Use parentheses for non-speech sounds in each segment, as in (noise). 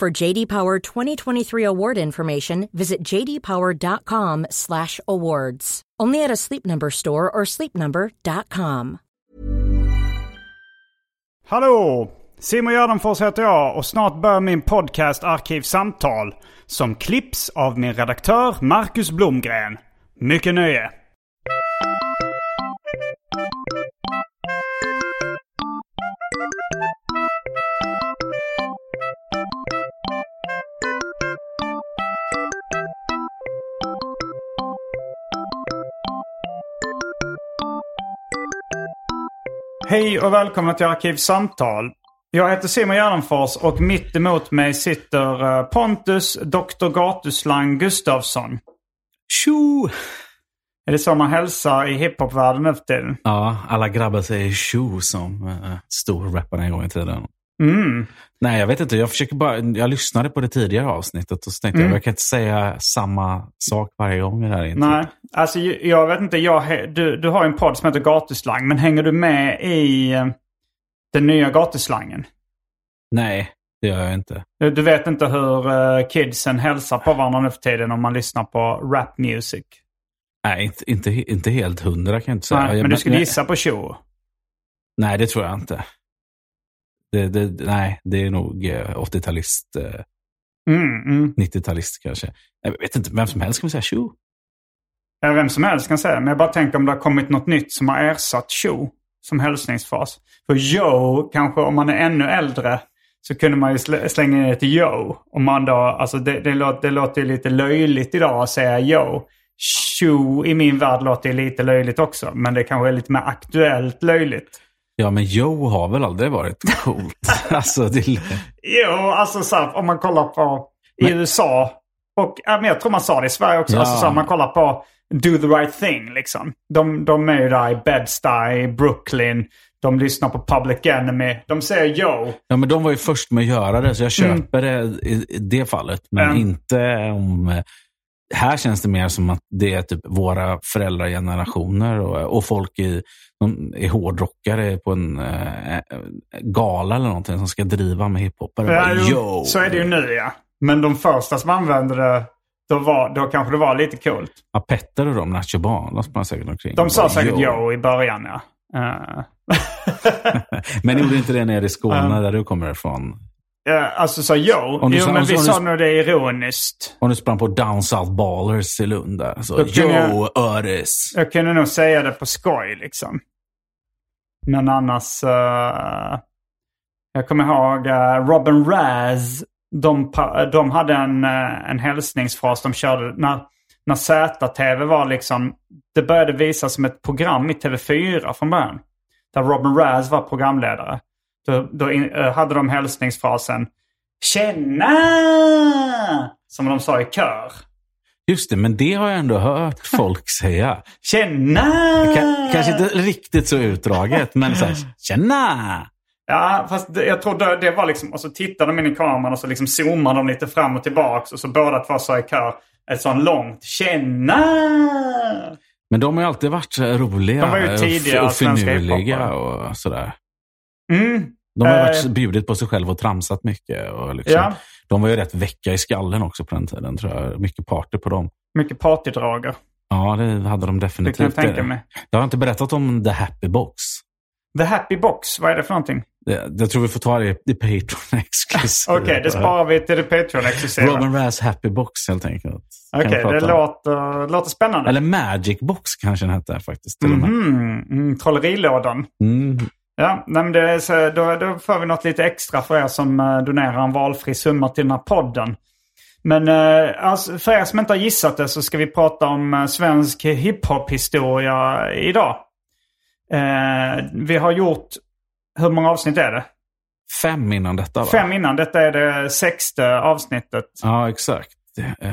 For JD Power 2023 award information, visit jdpower.com/awards. Only at a Sleep Number store or sleepnumber.com. Hallå! Simon Gärdenfors heter jag och snart börjar min podcast Arkivsamtal som klipps av min redaktör Marcus Blomgren. Mycket nöje! Hej och välkomna till Arkivsamtal. Jag heter Simon Gärdenfors och mitt emot mig sitter eh, Pontus Dr. Gatuslang Gustafsson. Tjo! Är det så man hälsar i hiphopvärlden nu för tiden? Ja, alla grabbar säger tjo som uh, storrapparna en gång i tiden. Mm. Nej, jag vet inte. Jag försöker bara... Jag lyssnade på det tidigare avsnittet och så tänkte Mm. jag, jag kan inte säga samma sak varje gång det här introt. Nej, alltså jag vet inte. Jag, du, du har en podd som heter Gatuslang. Men hänger du med i eh, den nya gatuslangen? Nej, det gör jag inte. Du, du vet inte hur eh, kidsen hälsar på varandra nu för tiden om man lyssnar på rap music? Nej, inte, inte, inte helt hundra kan jag inte säga. Nej, men du skulle gissa på tjo. Nej, det tror jag inte. Det, det, nej, det är nog eh, 80-talist, eh, Mm, mm. 90-talist kanske. Jag vet inte, vem som helst kan säga tjo. Ja, vem som helst kan säga. Men jag bara tänker om det har kommit något nytt som har ersatt tjo som hälsningsfras. För yo, kanske om man är ännu äldre, så kunde man ju slä- slänga in ett yo. Om man då, alltså det, det, låter, det låter ju lite löjligt idag att säga yo. Tjo i min värld låter ju lite löjligt också. Men det kanske är lite mer aktuellt löjligt. Ja, men Joe har väl aldrig varit coolt. (laughs) alltså, det, Jo, alltså så här, om man kollar på i USA. Och ja, men jag tror man sa det i Sverige också. Ja. Alltså så här, om man kollar på Do the right thing liksom. De, de är ju där i Bed-Stuy, Brooklyn. De lyssnar på Public Enemy. De säger yo. Ja, men de var ju först med att göra det, så jag Mm. köper det i, i det fallet. Men Mm. inte om... Här känns det mer som att det är typ våra föräldragenerationer och, och folk i, de är hårdrockare på en eh, gala eller någonting som ska driva med hiphopare. Ja, Yo! Så är det ju nu ja. Men de första som använde det, då, var, då kanske det var lite coolt. Ja, Petter och de, Nacho Ban, de sprang säkert omkring. De sa säkert yo i början ja. (laughs) Eh, Men gjorde inte det nere i Skåne, Ja. där du kommer ifrån? Ja, alltså sa yo. Om du jo men vi sa nog det ironiskt. Om du sprang på Down South Ballers i Lund där. Så, kunde jag- Öres! Jag kunde nog säga det på skoj liksom. Men annars... eh, jag kommer ihåg eh, Robin Raz. De, de hade en, uh, en hälsningsfras de körde när, när ZTV var liksom... Det började visas som ett program i TV4 från början. Där Robin Raz var programledare. Då, då in, eh, hade de hälsningsfrasen Tjena! Som de sa i kör. Just det, men det har jag ändå hört folk (laughs) säga. Tjena! Ka- kanske inte riktigt så utdraget, men så här, tjena! Ja, fast det, jag tror det, det var liksom, och så tittade de in i kameran och så liksom zoomade de lite fram och tillbaks och så båda två sa i kör ett sånt långt Tjena! Men de har ju alltid varit roliga De var ju tidiga och finurliga och sådär. Mm. De har Eh. varit bjudit på sig själva och tramsat mycket. Och liksom, Ja. De var ju rätt väcka i skallen också på den tiden, tror jag. Mycket party på dem. Mycket partydrager. Ja, det hade de Det definitivt. kan jag tänka mig. Jag har inte berättat om The Happy Box. The Happy Box, vad är det för någonting? Det- Jag tror vi får ta det i Patreon (laughs) exklusivt. Okej, det sparar vi till det Patreon-exklusiva. Robin Razz Happy Box helt enkelt. Okej, vi det låter, låter spännande. Eller Magic Box kanske den hette faktiskt. Till och med. Mhm, mm, trollerilådan. Mm. Ja, nej, men det så, då, då får vi något lite extra för er som eh, donerar en valfri summa till den här podden. Men eh, alltså, för er som inte har gissat det så ska vi prata om eh, svensk hiphop-historia idag. Eh, vi har gjort, hur många avsnitt är det? Fem innan detta va? Fem innan. Detta är det sexte avsnittet. Ja, exakt.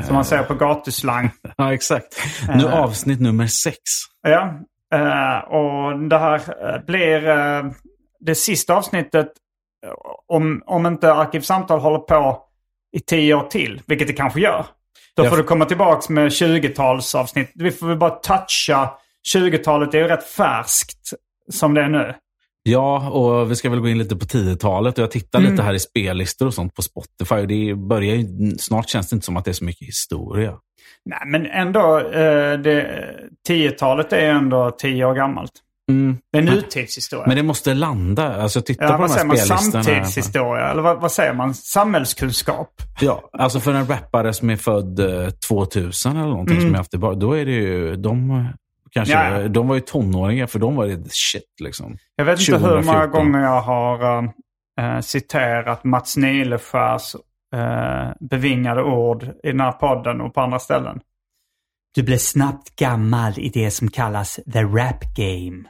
Som man säger på gatuslang. (laughs) Ja, exakt. Nu avsnitt nummer sex. Ja, och det här eh, blir eh, det sista avsnittet eh, om, om inte Arkivsamtal håller på i tio år till, vilket det kanske gör. Då Ja. får du komma tillbaka med 20-talsavsnitt. Vi får väl bara toucha 20-talet, det är ju rätt färskt som det är nu. Ja, och vi ska väl gå in lite på 10-talet. Och jag tittar Mm. lite här i spellistor och sånt på Spotify. Det börjar ju, snart känns det inte som att det är så mycket historia. Nej, men ändå, eh, det, 10-talet är ändå tio år gammalt. Mm. Det är nutidshistoria. Men det måste landa. Alltså jag tittar ja, på vad de säger här man? spellistorna. Samtidshistoria? Eller vad, vad säger man? Samhällskunskap? Ja, alltså för en rappare som är född eh, 2000 eller någonting som jag haft i bar, då är det ju, de kanske, Mm. Ja. de var ju tonåringar för de var det shit liksom. Jag vet inte hur många 2014. gånger jag har äh, citerat Mats Nileskärs äh, bevingade ord i den här podden och på andra ställen. Du blev snabbt gammal i det som kallas the rap game.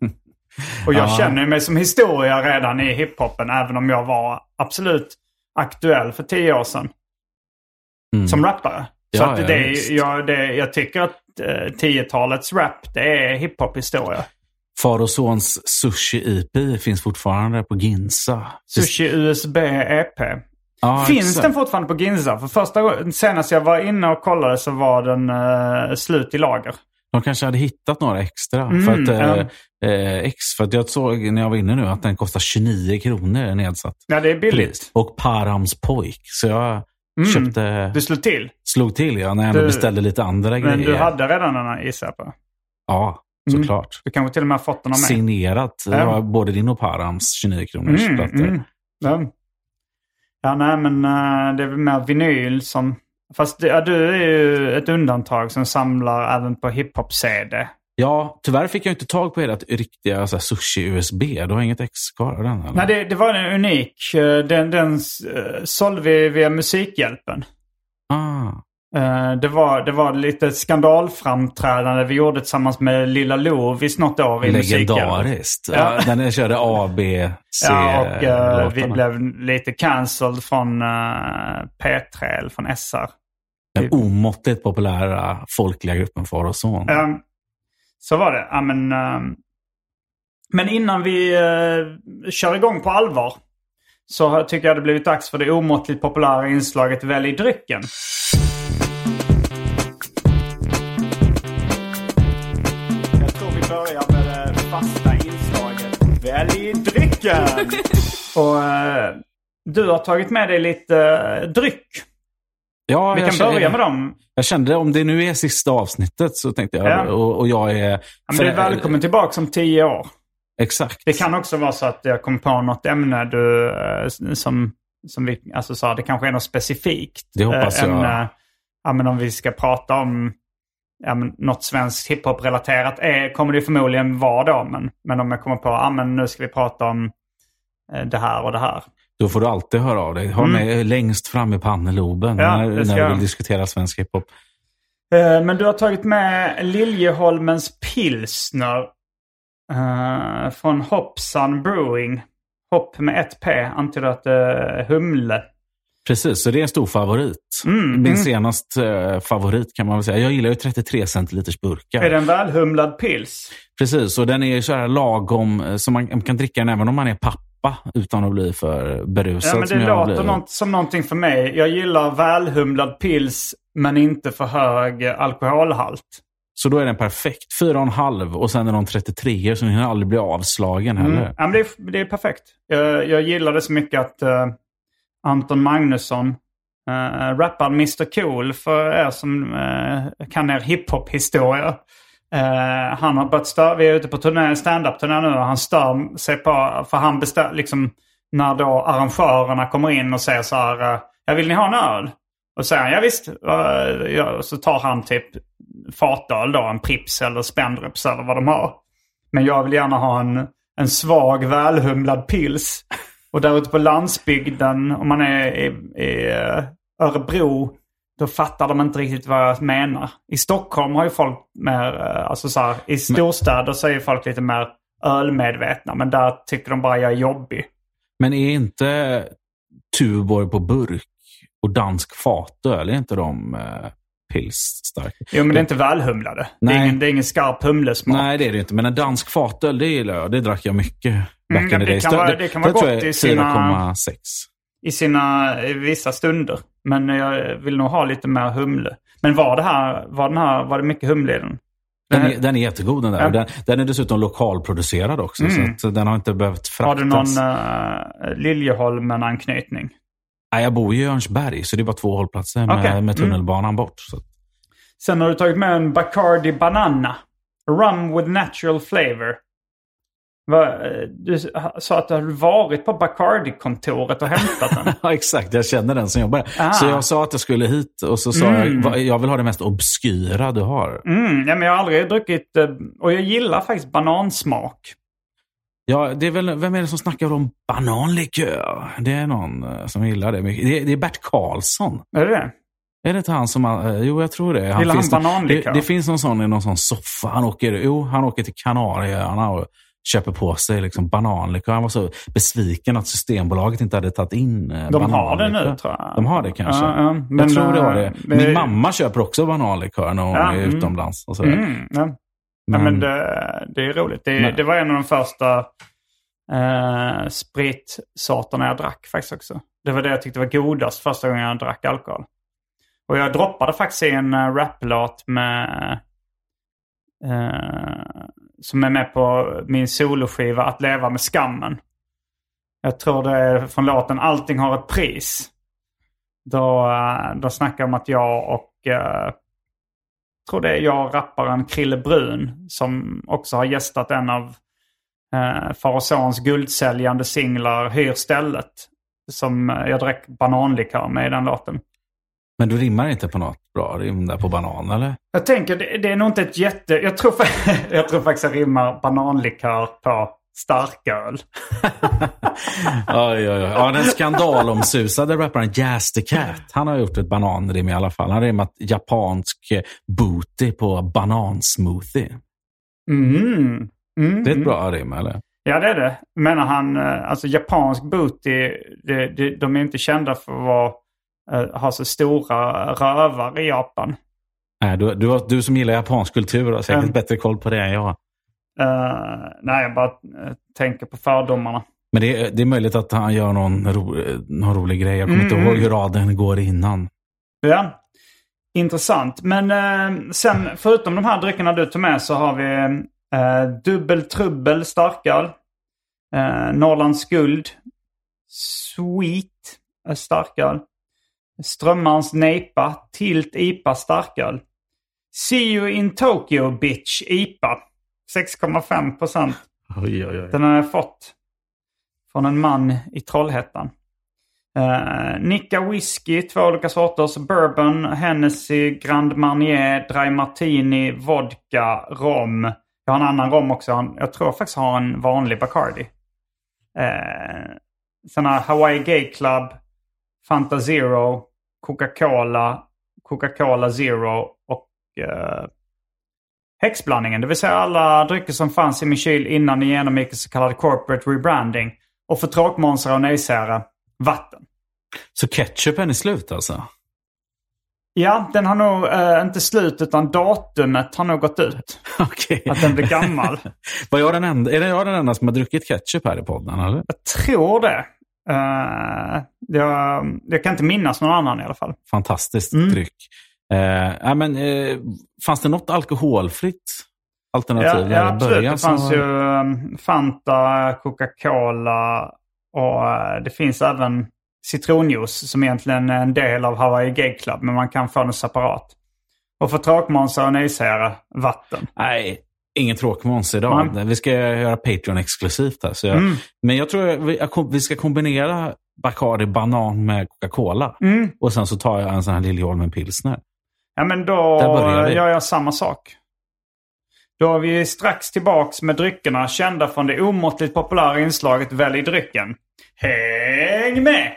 (laughs) och jag Ja. känner mig som historia redan i hiphopen, även om jag var absolut aktuell för tio år sedan. Mm. Som rappare. Så Ja, att ja, det, visst. jag, det, jag tycker att eh, 10-talets rap, det är hiphop-historia. Far och Sons Sushi-IP finns fortfarande på Ginza. Sushi USB EP. Ja, Finns exakt. den fortfarande på Ginza? För första senast jag var inne och kollade så var den eh, slut i lager. De kanske hade hittat några extra. Mm, för, att, eh, eh, ex, för att jag såg när jag var inne nu att den kostar 29 kronor nedsatt. Ja, det är billigt. Och Params pojk. Så jag Mm. köpte, Du slog till. slog till ja, när jag Du- beställde lite andra Men grejer. du hade redan den här gissar jag på. Ja, Mm. såklart. Du kanske till och med har fått den av mig. Signerat. Både din och Params 29 kronors Mm, plattor. mm. Ja. nej men eh, det är väl mer vinyl som... Fast ja, du är ju ett undantag som samlar även på hiphop-CD. Ja, tyvärr fick jag inte tag på ert riktiga så här, sushi-USB. Du har inget ex kvar av den? Eller? Nej, det, det var en unik. Eh, Den, den uh, sålde vi via Musikhjälpen. ah. Eh, Det var, det var lite skandalframträdande vi gjorde tillsammans med Lilla Lovis något år i. Legendariskt. Ja. Ja. Den körde A, B, C Ja, och eh, vi blev lite cancelled från eh, P3 eller från SR. Den omåttligt populära folkliga gruppen Far och Son. Ehm, så var det. Ja, men, ehm, men innan vi uh, kör igång på allvar så tycker jag det blivit dags för det omåttligt populära inslaget Välj drycken. Fasta inslaget Välj drycken. (laughs) Och eh, du har tagit med dig lite eh, dryck. Ja, Vi kan kände- börja med dem. Jag kände om det nu är sista avsnittet så tänkte jag, Ja. och, och jag är... Men du är välkommen tillbaka om tio år. Exakt. Det kan också vara så att jag kom på något ämne du, eh, som, som vi alltså sa, det kanske är något specifikt Det hoppas eh, jag. ämne. Ja, men om vi ska prata om ja, men något svenskt hiphop-relaterat är, kommer det förmodligen vara då. Men, men om jag kommer på, ja men nu ska vi prata om eh, det här och det här. Då får du alltid höra av dig. Ha mig längst fram i panneloben Mm. Ja, när, när du vill diskutera svensk hiphop. Eh, Men du har tagit med Liljeholmens pilsner eh, från Hopsan Brewing. Hopp med ett P antyder att det är humle. Precis, så det är en stor favorit. Mm, Min mm. senaste eh, favorit kan man väl säga. Jag gillar ju 33 centiliters burkar. Är det en välhumlad pils? Precis, och den är så här lagom, eh, så man man kan dricka den även om man är pappa utan att bli för berusad. Ja, men det låter något, som någonting för mig. Jag gillar välhumlad pils men inte för hög alkoholhalt. Så då är den perfekt. 4,5 och sen är de 33 så den hinner aldrig bli avslagen heller. Mm. Ja, men det, är, det är perfekt. Jag, jag gillar det så mycket att eh, Anton Magnusson eh, uh, rappar Mr Cool för er som uh, kan er hiphop-historia. Uh, han har börjat störa, vi är ute på turné, standup-turné nu och han stör sig på, för han bestämmer liksom när då arrangörerna kommer in och säger så här, uh, ja vill ni ha en öl? Och säger han, ja visst. Uh, ja, så tar han typ fatöl då, en Pripps eller Spendrups eller vad de har. Men jag vill gärna ha en, en svag välhumlad pils. (laughs) Och där ute på landsbygden, om man är i, i eh, Örebro, då fattar de inte riktigt vad jag menar. I Stockholm har ju folk mer, eh, alltså så här, i storstäder så är folk lite mer ölmedvetna. Men där tycker de bara jag är jobbig. Men är inte Tuborg på burk och dansk fatöl, är inte de eh, pilsstarka? Jo, men det är inte välhumlade. Det är, ingen, det är ingen skarp humlesmak. Nej, det är det inte. Men en dansk fatöl, det gillar jag. Det drack jag mycket back Mm, in the det days. kan vara- det kan vara gott i sina- 4,6. I sina i vissa stunder. Men jag vill nog ha lite mer humle. Men var det här, var den här, var det mycket humle i den? Den är, den är jättegod den där. Ja. Den, den är dessutom lokalproducerad också. Mm. Så den har inte behövt Har fraktas. du någon uh, Liljeholmen-anknytning? Nej, jag bor ju i Örnsberg, så det är bara två hållplatser med. Mm. med tunnelbanan bort. Så. Sen har du tagit med en Bacardi Banana. Rum with natural flavor. Eh, du sa att du hade varit på Bacardi-kontoret och hämtat den. (laughs) Ja, exakt. Jag känner den som jobbar. Ah. Så jag sa att jag skulle hit och så sa Mm. jag "Va- jag vill ha det mest obskyra du har. Mm, ja, men jag har aldrig druckit... eh, Och jag gillar faktiskt banansmak. Ja, det är väl, vem är det som snackar om bananlikör? Det är någon eh, som gillar det mycket. Det är, det är Bert Karlsson. Är det det? Är det inte han som... eh, Jo, jag tror det. Gillar han finns det, bananlikör? det, det finns någon sån i någon sån soffa. Han åker, jo, han åker till Kanarieöarna och köper på sig liksom bananlikör. Han var så besviken att Systembolaget inte hade tagit in eh, De har det nu tror jag. De har det kanske. Ja, ja, men, jag tror det har det. Min mamma köper också bananlikör när hon är mm. utomlands. Och sådär. Mm. Men, men det, det är roligt. Det, det var en av de första eh, spritsorterna jag drack faktiskt också. Det var det jag tyckte var godast första gången jag drack alkohol. Och jag droppade faktiskt i en uh, raplåt med... eh, som är med på min soloskiva Att leva med skammen. Jag tror det är från låten Allting har ett pris. Då, uh, då snackar jag om att jag och eh, tror det är jag och rapparen Krille Brun som också har gästat en av eh, Far och Sons guldsäljande singlar Hyr stället. Som eh, jag drack bananlikör med i den låten. men du rimmar inte på något bra rim där på banan, eller? Jag tänker det, det är nog inte ett jätte... Jag tror, (laughs) jag tror faktiskt jag rimmar bananlikör på starköl. (laughs) oj, oj, oj. Ja, den skandalomsusade rapparen Jazz the Cat. Han har gjort ett bananrim i alla fall. Han har rimmat japansk booty på banansmoothie. Mm. Mm, Det är ett bra rim, eller? Ja, det är det. Menar han, eh, alltså japansk booty, det, det, de är inte kända för att vara, eh, ha så stora rövar i Japan. Nej, du, du, du som gillar japansk kultur har säkert Mm. bättre koll på det än jag. Eh, nej, jag bara eh, tänker på fördomarna. Men det är, det är möjligt att han gör någon, ro, någon rolig grej. Jag kommer Mm, inte ihåg mm. hur raden går innan. Ja, intressant. Men eh, sen, förutom de här dryckerna du tog med så har vi eh, Dubbel Trubbel starköl. Eh, Norrlands Guld. Sweet eh, starköl. Strömmarns Nejpa. Tilt IPA starköl. See you in Tokyo bitch IPA. 6,5 procent. Den har jag fått från en man i Trollhättan. Uh, Nicka whisky, två olika sorters. Bourbon, Hennessy, Grand Marnier, Dry Martini, vodka, rom. Jag har en annan rom också. Jag tror jag faktiskt har en vanlig Bacardi. Uh, sen har Hawaii Gay Club, Fanta Zero, Coca-Cola, Coca-Cola Zero och uh, häxblandningen. Det vill säga alla drycker som fanns i min kyl innan ni genomgick en så kallad corporate rebranding. Och för tråkmånsar och nejsägare, vatten. Så ketchupen är slut alltså? Ja, den har nog eh, inte slut utan datumet har nog gått ut. (laughs) Okej. Att den blir gammal. (laughs) Var jag den enda, är det jag den enda som har druckit ketchup här i podden? Eller? Jag tror det. Eh, jag, jag kan inte minnas någon annan i alla fall. Fantastiskt Mm. dryck. Eh, men, eh, fanns det något alkoholfritt alternativ? Ja, ja absolut. början Det fanns som- ju um, Fanta, Coca-Cola och eh, det finns även citronjuice som egentligen är en del av Hawaii Gay Club. Men man kan få den separat. Och för tråkmånsar och nejsägare, vatten. Nej, ingen tråkmåns idag. Nej. Vi ska göra Patreon-exklusivt här. Så jag, Mm. Men jag tror vi ska kombinera Bacardi banan med Coca-Cola. Mm. Och sen så tar jag en sån här Liljeholmen pilsner. Ja, men då gör jag samma sak. Då är vi strax tillbaks med dryckerna kända från det omåttligt populära inslaget Välj drycken. Häng med!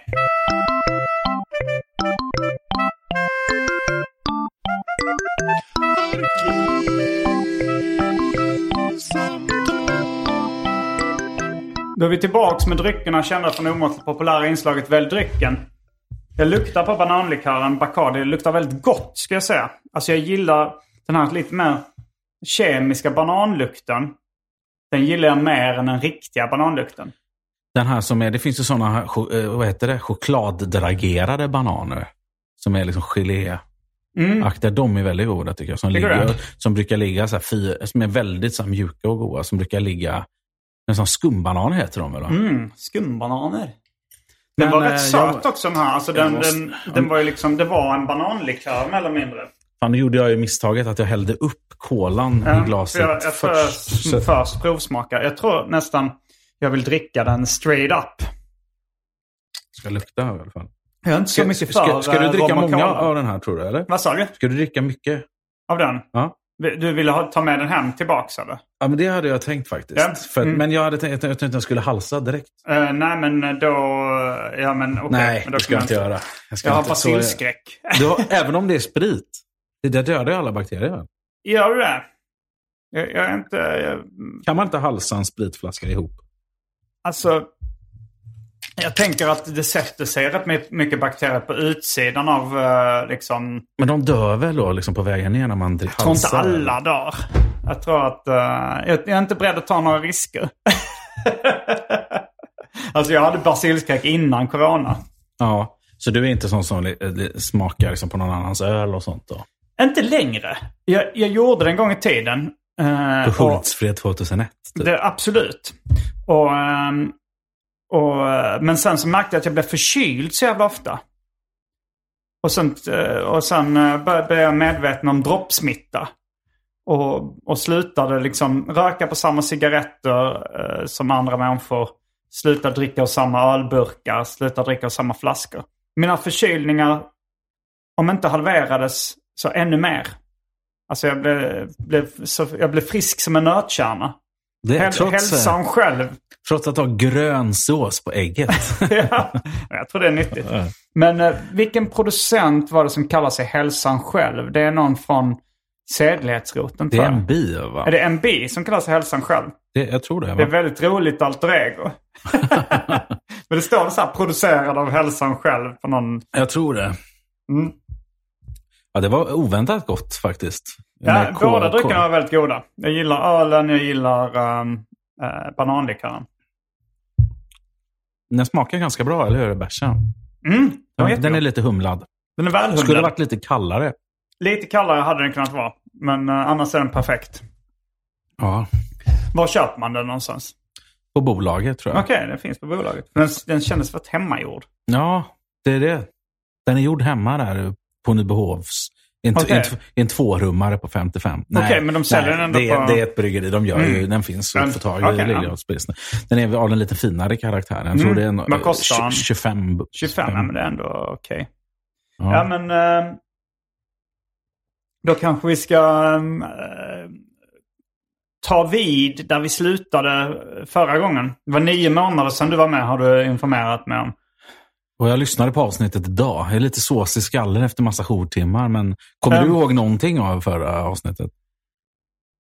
Då är vi tillbaks med dryckerna kända från det omåttligt populära inslaget Välj drycken. Jag luktar på bananlikören Bacardi. Det luktar väldigt gott ska jag säga. Alltså jag gillar den här lite mer kemiska bananlukten. Den gillar jag mer än den riktiga bananlukten. Den här som är, det finns ju sådana, vad heter det, chokladdragerade bananer. Som är liksom geléaktiga. Mm. De är väldigt goda tycker jag. Som, Tycker ligger, som brukar ligga så här, som är väldigt så mjuka och goda. Som brukar ligga, en sån skumbanan heter de väl? Mm, skumbananer. Den Men, var eh, rätt jag- söt också den här. Alltså den, måste- den, den var ju liksom, det var en bananlikör mer eller mindre. Fan, nu gjorde jag ju misstaget att jag hällde upp kolan Ja, i glaset jag, jag först. jag först provsmakar. Jag tror nästan jag vill dricka den straight up. ska lukta i alla fall. Jag är inte så mycket för ska, ska du eh, dricka många av den här tror du? Eller? Vad sa du? Ska du dricka mycket? Av den? Ja. Du ville ha, ta med den hem tillbaks eller? Ja, men det hade jag tänkt faktiskt. Ja. För, Mm. Men jag hade tänkt, jag tänkte att jag skulle halsa direkt. Eh, nej men då... Ja men okej. Nej, men då det ska jag inte göra. Jag, ska Jag har basilskräck. Även om det är sprit. Det där dödar ju alla bakterier. Gör du det? Jag, jag är inte... Jag, Kan man inte halsa en spritflaska ihop? alltså... Jag tänker att det sätter sig rätt my- mycket bakterier på utsidan av eh, liksom... Men de dör väl då liksom på vägen ner när man dricker Jag tror inte alla dör. Jag tror att... eh, jag, jag är inte beredd att ta några risker. (laughs) alltså jag hade basilskräck innan corona. Ja, så du är inte sån som smakar liksom på någon annans öl och sånt då? Inte längre. Jag, jag gjorde det en gång i tiden. eh, På Hultsfred 2001? Typ. Det, absolut. Och, ehm, och, eh, men sen så märkte jag att jag blev förkyld så jävla ofta. Och sen, eh, och sen eh, blev jag medveten om droppsmitta. Och, och slutade liksom röka på samma cigaretter eh, som andra människor. Slutade dricka ur samma ölburkar, slutade dricka ur samma flaskor. Mina förkylningar, om inte halverades, så ännu mer. Alltså jag blev, blev, så, jag blev frisk som en nötkärna. Det är Häl, trots, hälsan själv. trots att ha grön sås på ägget. (laughs) ja, jag tror det är nyttigt. Men eh, vilken producent var det som kallar sig Hälsan själv? Det är någon från Sedlighetsroten Det tror är jag. en bi va? Är det MB som kallar sig Hälsan själv? Det, jag tror det. Det är Va? väldigt roligt alter ego. (laughs) Men det står så här producerad av Hälsan själv på någon... Jag tror det. Mm. Ja, det var oväntat gott faktiskt. Ja, båda dryckerna var väldigt goda. Jag gillar ölen, jag gillar um, uh, bananlikören. Den smakar ganska bra, eller hur? Bärsen. Mm, Ja, den är lite humlad. den är välhumlad. Skulle varit lite kallare. Lite kallare hade den kunnat vara. Men eh, annars är den perfekt. Ja. Var köper man den någonstans? På bolaget tror jag. Okej, den finns på bolaget. Den, den kändes för hemmagjord. Ja, det är det. Den är gjord hemma där på Nybehovs. En, Okej. en, en tvårummare på 55. Okej, men de säljer den ändå det, på- det är ett bryggeri. De gör ju, Mm. den finns att få tag i. i ja. Den är av en lite finare karaktär. Jag tror Mm. det är en, Vad kostar eh, den? 25. 25, ja, men det är ändå okej. Ja. Ja, men... eh, då kanske vi ska eh, ta vid där vi slutade förra gången. Det var nio månader sedan du var med har du informerat mig om. Och jag lyssnade på avsnittet idag. Jag är lite sås i skallen efter massa jourtimmar. Men kommer Ehm. du ihåg någonting av förra avsnittet?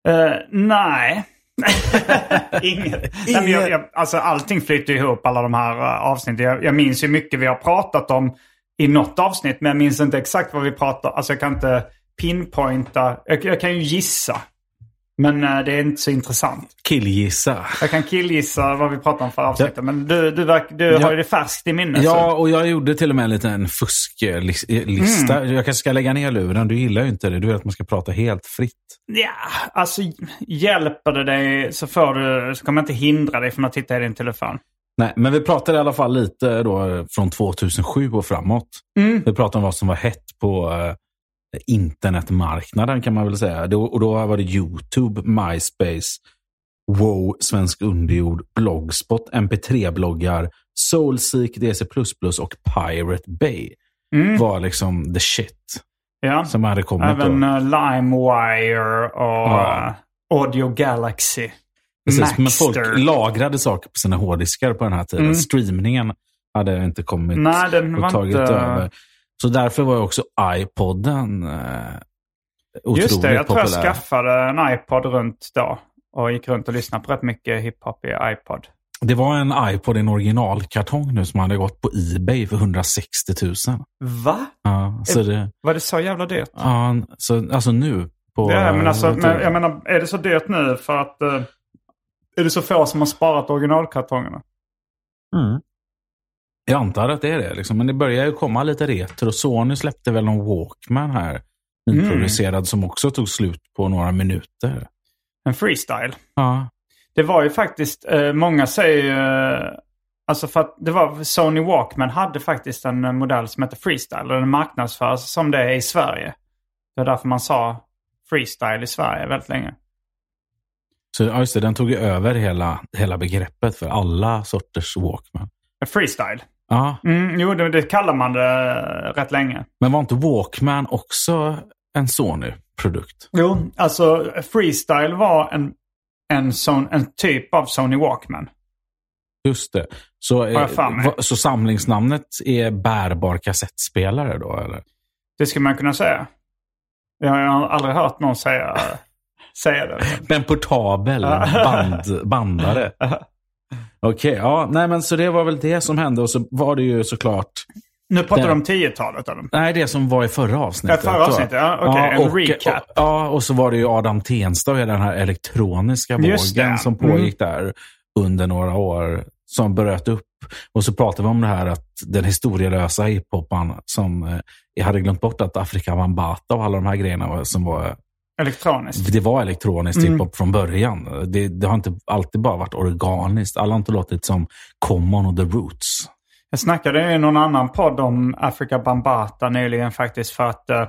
Eh, nej. (laughs) Inget. Men jag, jag, alltså, allting flyter ihop, alla de här uh, avsnitten. Jag, jag minns ju mycket vi har pratat om i något avsnitt, men jag minns inte exakt vad vi pratar Alltså jag kan inte pinpointa. Jag, jag kan ju gissa. Men eh, det är inte så intressant. Killgissa. Jag kan killgissa vad vi pratar om för avsnitt. Men du, du, verk, du Ja. har ju det färskt i minne. Ja, så. och jag gjorde till och med en liten fusklista. Mm. Jag kanske ska lägga ner luren. Du gillar ju inte det. Du vet att man ska prata helt fritt. Ja, alltså hjälper det dig så, får du, så kommer jag inte hindra dig från att titta i din telefon. Nej, men vi pratade i alla fall lite då från 2007 och framåt. Mm. Vi pratade om vad som var hett på internetmarknaden kan man väl säga. Då, och då var det YouTube, MySpace, Wow, Svensk Underjord, Blogspot, MP3-bloggar, Soulseek, DC++ och Pirate Bay. Var liksom the shit. Ja. Som hade kommit Även då. uh, LimeWire och Ja. eh, Audio Galaxy. Precis, men folk lagrade saker på sina hårddiskar på den här tiden. Mm. Streamningen hade inte kommit Nej, och tagit inte- över. Så därför var ju också iPoden eh, otroligt Just det, jag tror populär. jag skaffade en iPod runt då. Och gick runt och lyssnade på rätt mycket hiphop i iPod. Det var en iPod i en originalkartong nu som hade gått på Ebay för 160 000. Va? Ja, så det, Var det så jävla dyrt? ja, så, alltså nu på... Ja, men alltså, vad heter men, jag menar, är det så dyrt nu för att... eh, är det så få som har sparat originalkartongerna? Mm. Jag antar att det är det. Liksom. Men det börjar ju komma lite retro. Sony släppte väl någon Walkman här. Nyproducerad som också tog slut på några minuter. En freestyle. Ja, Det var ju faktiskt, eh, många säger ju... eh, Alltså för att det var, Sony Walkman hade faktiskt en eh, modell som heter Freestyle. Och den marknadsförs som det är i Sverige. Det är därför man sa Freestyle i Sverige väldigt länge. så ja, just det, den tog ju över hela, hela begreppet för alla sorters Walkman. Freestyle. Ja, Mm, jo, det, det kallar man det eh, rätt länge. men var inte Walkman också en Sony-produkt? Jo, alltså Freestyle var en, en, sån, en typ av Sony Walkman. Just det. Så, eh, så samlingsnamnet är bärbar kassettspelare då, eller? Det skulle man kunna säga. Jag har aldrig hört någon säga, (laughs) säga det. En portabel band, bandare. (laughs) Okej, ja, nej men så det var väl det som hände och så var det ju såklart, Nu pratar du om 10-talet eller? nej det som var i förra avsnittet. Ja, förra avsnittet, ja, okej, en och, recap. Och, ja, och så var det ju Adam Tensta och hela den här elektroniska vågen som pågick där under några år. Som bröt upp. Och så pratade vi om det här att den historielösa hiphopan som eh, jag hade glömt bort att Afrika Bambata och alla de här grejerna som var Elektroniskt. det var elektronisk Mm. hiphop från början. Det, det har inte alltid bara varit organiskt. Alla har inte låtit som Common och The Roots. Jag snackade i någon annan podd om Afrika Bambata nyligen faktiskt för att eh,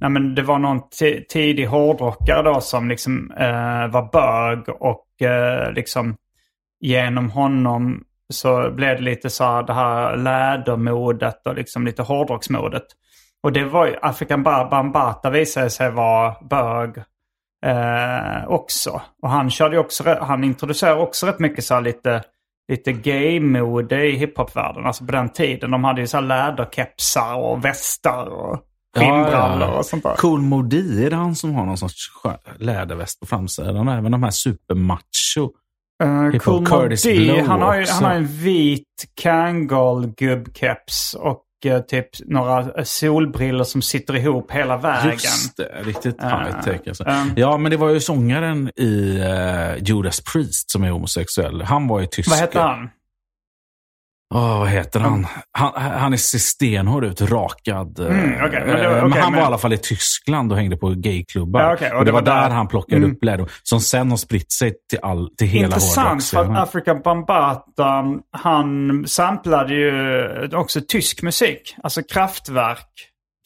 nej, men det var någon ti- tidig hårdrockare då som liksom eh, var bög och eh, liksom genom honom så blev det lite så här det här lädermodet och liksom lite hårdrocksmodet. Och det var ju, Afrikan Ba- Bambata visade sig vara bög eh, också. Och han körde också, han introducerade också rätt mycket så här lite, lite gay-mode i hiphopvärlden. Alltså på den tiden. De hade ju så här läderkepsar och västar och skinnbrallor och sånt där. Cool Modi, är det han som har någon sorts läderväst på framsidan? Även de här supermacho. Uh, Hiphop cool Curtis Modi, Blow han har ju han har en vit Kangol-gubbkeps och eh, typ några solbriller som sitter ihop hela vägen. Just det, riktigt high tech. Alltså. Um. Ja, men det var ju sångaren i uh, Judas Priest som är homosexuell. Han var ju tysk. Vad heter han? Åh, vad heter han? Han, han ser stenhård ut, rakad. Mm, eh, okej, men det- eh, okej, men han men- var i alla fall i Tyskland och hängde på gayklubbar. Ja, okej, och, det var där, han plockade Mm. upp läder som sen har spritt sig till, all, till hela Intressant för att. Afrika Bambata, han samplade ju också tysk musik. Alltså Kraftwerk,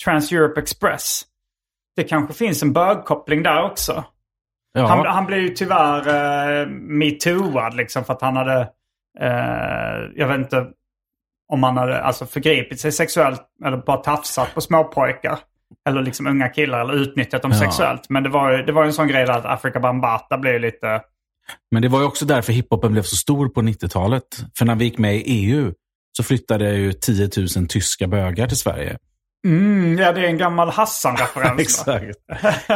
Trans-Europe Express. Det kanske finns en bögkoppling där också. Ja. Han, han blev ju tyvärr uh, metooad liksom för att han hade, eh, jag vet inte om han hade alltså förgripit sig sexuellt eller bara tafsat på småpojkar. Eller liksom unga killar eller utnyttjat dem Ja. sexuellt. Men det var ju det var en sån grej där att Afrika Bambata blev lite... Men det var ju också därför hiphopen blev så stor på 90-talet. För när vi gick med i EU så flyttade ju 10 000 tyska bögar till Sverige. Mm, ja, det är en gammal (laughs) Hassan-referens. Exakt.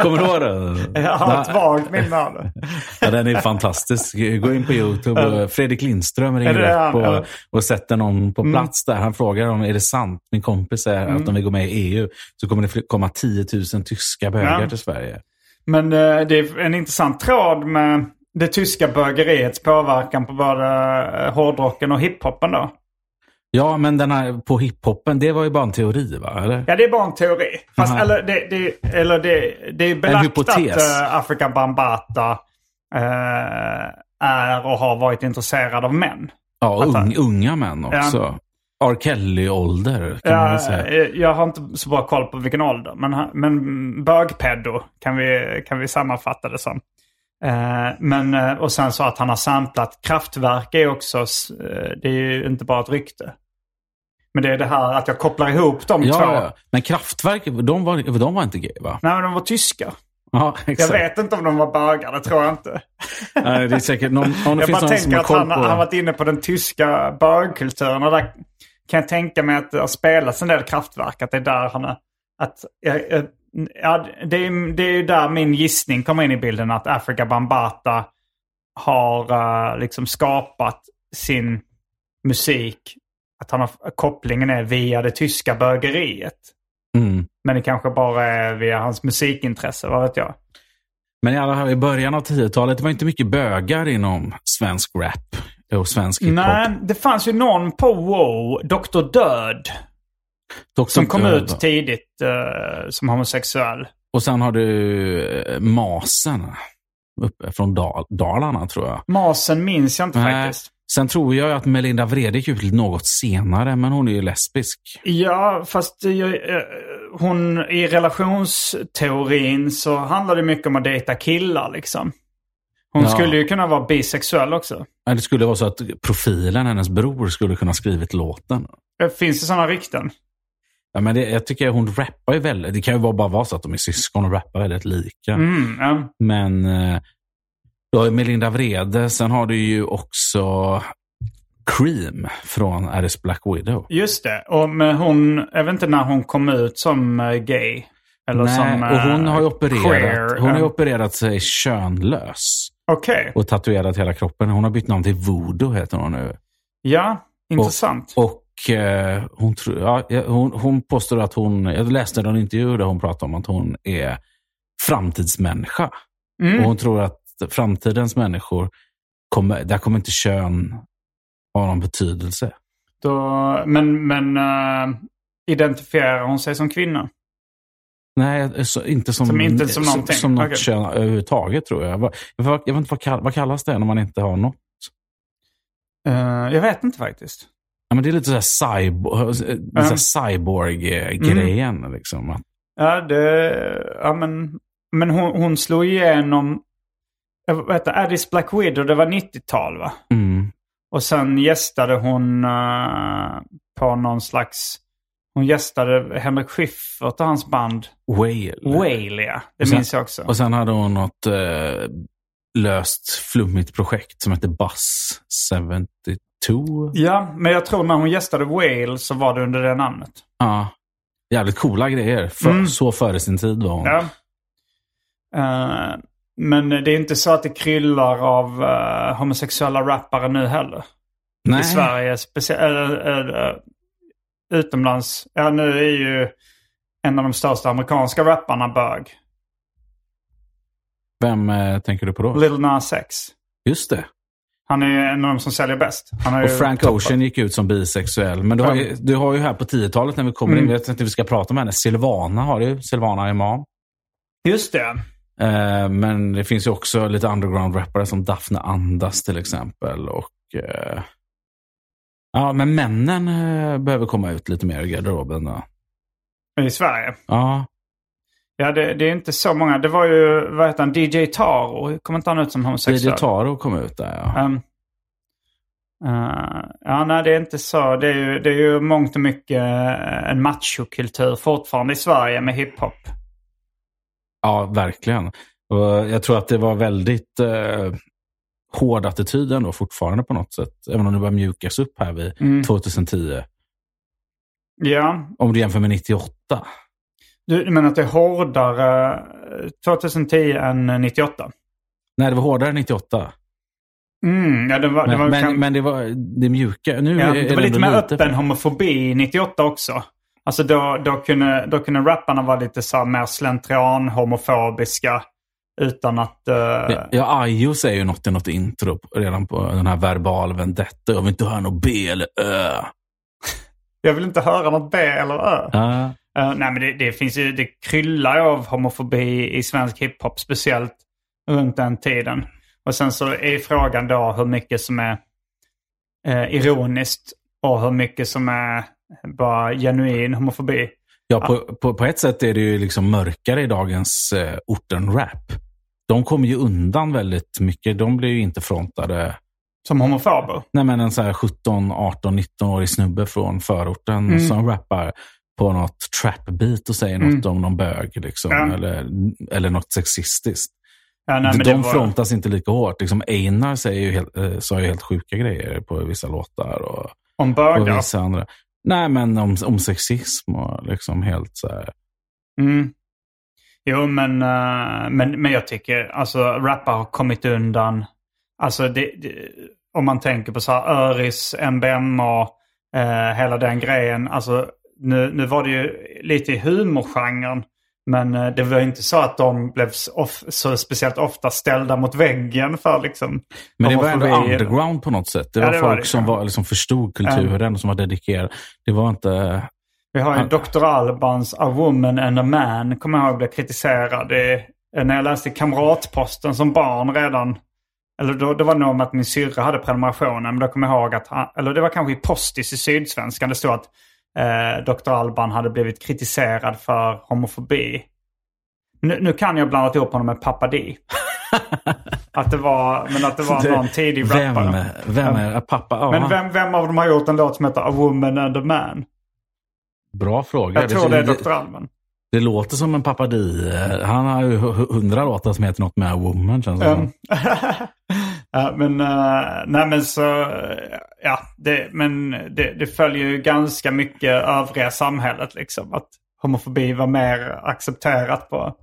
Kommer du ihåg det? (laughs) Jag har ett vagt minne av det. (laughs) Ja, den är fantastisk. Gå in på YouTube. och Fredrik Lindström ringer upp och, och sätter någon på plats där. Han frågar om är det sant. Min kompis säger att om vi går med i EU så kommer det komma 10 000 tyska bögar Ja. till Sverige. Men eh, det är en intressant tråd med det tyska bögeriets påverkan på både eh, hårdrocken och hiphopen då. Ja, men den här på hiphopen, det var ju bara en teori, va? Eller? Ja, det är bara en teori. Fast, Aha. eller det, det, eller det, det är belagt att uh, Afrika Bambata eh, är och har varit intresserad av män. Ja, Att ung, unga män också. R. Kelly-ålder. Kan man Ja, säga. eh, jag har inte så bra koll på vilken ålder. Men, men bögpedo kan vi, kan vi sammanfatta det som. Eh, men, eh, och sen så att han har samplat Kraftwerk är också, eh, det är ju inte bara ett rykte. Men det är det här att jag kopplar ihop de två. Ja, ja. Men Kraftwerk, de var, de var inte gay va? Nej men de var tyska. Ja, Jag vet inte om de var bögar, det tror jag inte. Nej, det är säkert någon, om det Jag finns bara någon tänker att han på han varit inne på den tyska bögkulturen. Och där kan jag tänka mig att det har spelats en del kraftverk. Att det är där han har... Att, ja, ja, ja, det, är, det är ju där min gissning kommer in i bilden. Att Afrika Bambata har eh, liksom skapat sin musik. Att han har, kopplingen är via det tyska bögeriet. Mm. Men det kanske bara är via hans musikintresse, vad vet jag. Men i alla fall, i början av 10-talet det var inte mycket bögar inom svensk rap och svensk hiphop. Nej, det fanns ju någon på Wow, Dr. Död. Dock Som kom ut tidigt eh, som homosexuell. Och sen har du eh, Masen. Uppe från Dal Dalarna tror jag. Masen minns jag inte Nej. faktiskt. Sen tror jag att Melinda Vrede gick ut något senare, men hon är ju lesbisk. Ja, fast jag, eh, hon i relationsteorin så handlar det mycket om att dejta killar liksom. Hon Ja. skulle ju kunna vara bisexuell också. Ja, Det skulle vara så att profilen, hennes bror, skulle kunna skrivit låten. Finns det sådana rykten? Ja, men det, jag tycker hon rappar ju väldigt. Det kan ju bara vara så att de är syskon och rappar väldigt lika. Mm, ja. Men eh, du har ju Melinda Vrede. Sen har du ju också Cream från Alice Black Widow. Just det. Och med hon, jag vet inte när hon kom ut som eh, gay. Eller Nej, som och hon eh, har ju opererat, queer. hon har Eh, opererat sig könlös. Okej. Och tatuerat hela kroppen. Hon har bytt namn till Voodoo heter hon nu. Ja, intressant. Och eh, hon, ja, hon, hon påstår att hon, jag läste en intervju där hon pratade om att hon är framtidsmänniska. Mm. Och hon tror att framtidens människor, kommer, där kommer inte kön ha någon betydelse. Då, men men eh, identifierar hon sig som kvinna? Nej, så, inte som, Som inte som någonting. som något Okej. kön överhuvudtaget tror jag. Jag, vet- jag vet inte vad, kall, vad kallas det när man inte har något? Eh, jag vet inte faktiskt. Ja, men det är lite så här cyborg, så här cyborg-grejen. Liksom. Att, Ja, det, ja men, men hon, hon slog igenom, jag vet inte, Addis Black Widow, det var 90-tal va? mm, Och sen gästade hon eh, på någon slags, hon gästade Henrik Schyffert och hans band whale. Whale ja. Det sen- minns jag också. Och sen hade hon något eh, löst flummigt projekt som hette Buzz 72. Ja, men jag tror när hon gästade Whale så var det under det namnet. Ja. Jävligt coola grejer. För, Mm. Så före sin tid var hon. Ja. Eh, men det är inte så att det kryllar av eh, homosexuella rappare nu heller. Nej. I Sverige, speciellt utomlands. Ja, nu är ju en av de största amerikanska rapparna bög. Vem eh, tänker du på då? Lil Nas X. Just det. Han är ju en av de som säljer bäst. Och Frank toppat. Ocean gick ut som bisexuell. Men du har ju, du har ju här på 10-talet när vi kommer in, Mm. jag vet inte hur vi ska prata om henne. Silvana har du. Silvana Imam. Just det. Eh, men det finns ju också lite underground-rappare som Daphne Andas till exempel. Och, eh, ja, men männen eh, behöver komma ut lite mer i garderoben. Då. I Sverige. Ja, Ja, det, det är inte så många. Det var ju, vad heter han, DJ Taro. Kommer inte han ut som homosexuell? DJ Taro kom ut där ja. Um, uh, ja, nej, det är inte så. Det är ju, det är ju mångt och mycket eh, en machokultur fortfarande i Sverige med hiphop. Ja, verkligen. Och jag tror att det var väldigt eh, hård attityd ändå fortfarande på något sätt. Även om det börjar mjukas upp här vid Mm. 2010. Ja, Om du jämför med 98. Du menar att det är hårdare eh, 2010 än 98? Nej, det var hårdare 98. Mm, ja, det var, Men, det var, men, kan, men det var det mjuka. Nu ja, det var lite mer öppen för- homofobi 98 också. Alltså då, då, kunde, då kunde rapparna vara lite så här mer slentrian homofobiska utan att... eh, Ja, Ja, Ayo säger ju något i något intro redan på den här verbal vendetta. Jag vill inte höra något B eller Ö. Jag vill inte höra något B eller Ö. Ja. Eh, nej men det, det finns ju, det kryllar av homofobi i svensk hiphop, speciellt runt den tiden. Och sen så är frågan då hur mycket som är eh, ironiskt och hur mycket som är bara genuin homofobi. Ja, på, på, på ett sätt är det ju liksom mörkare i dagens eh, orten-rap. De kommer ju undan väldigt mycket. De blir ju inte frontade. Som homofober? Nej, men en så här 17, 18, 19-årig snubbe från förorten mm. som rappar på något trap-beat och säger mm. något om någon bög. Liksom, ja. eller, eller något sexistiskt. Ja, nej, de var... frontas inte lika hårt. Liksom Einar säger ju helt, äh, sa ju helt sjuka grejer på vissa låtar. Och, om bögar? Och vissa andra. Nej, men om, om sexism och liksom helt så här. Mm. Jo, men, uh, men, men jag tycker alltså rappare har kommit undan. Alltså det, det, om man tänker på så här Öris, MBMA, uh, hela den grejen. Alltså nu, nu var det ju lite i humorgenren. Men uh, det var inte så att de blev off, så speciellt ofta ställda mot väggen för liksom... Men det var ändå underground på något sätt. Det var ja, det folk var det, som var, liksom, förstod kulturen och som var dedikerade. Det var inte... Vi har ju han... Dr. Albans A Woman and a Man, kommer jag ihåg, blev kritiserad. Det, när jag läste Kamratposten som barn redan. Eller då, det var nog om att min syrra hade prenumerationen. Men då kommer jag ihåg att, han, eller det var kanske i Postis i Sydsvenskan. Det stod att eh, Dr. Alban hade blivit kritiserad för homofobi. Nu, nu kan jag blanda ihop honom med Pappa Di. (laughs) att det var, men att det var någon tidig rappare. Vem, vem är pappa? Men vem, vem av dem har gjort en låt som heter A Woman and a Man? Bra fråga. Jag tror det är Dr. Alban. Det låter som en pappadi. Han har ju hundra låtar som heter något med Woman känns det um, (laughs) ja, men, uh, nej men så, ja, det, men det, det följer ju ganska mycket övriga samhället liksom. Att homofobi var mer accepterat på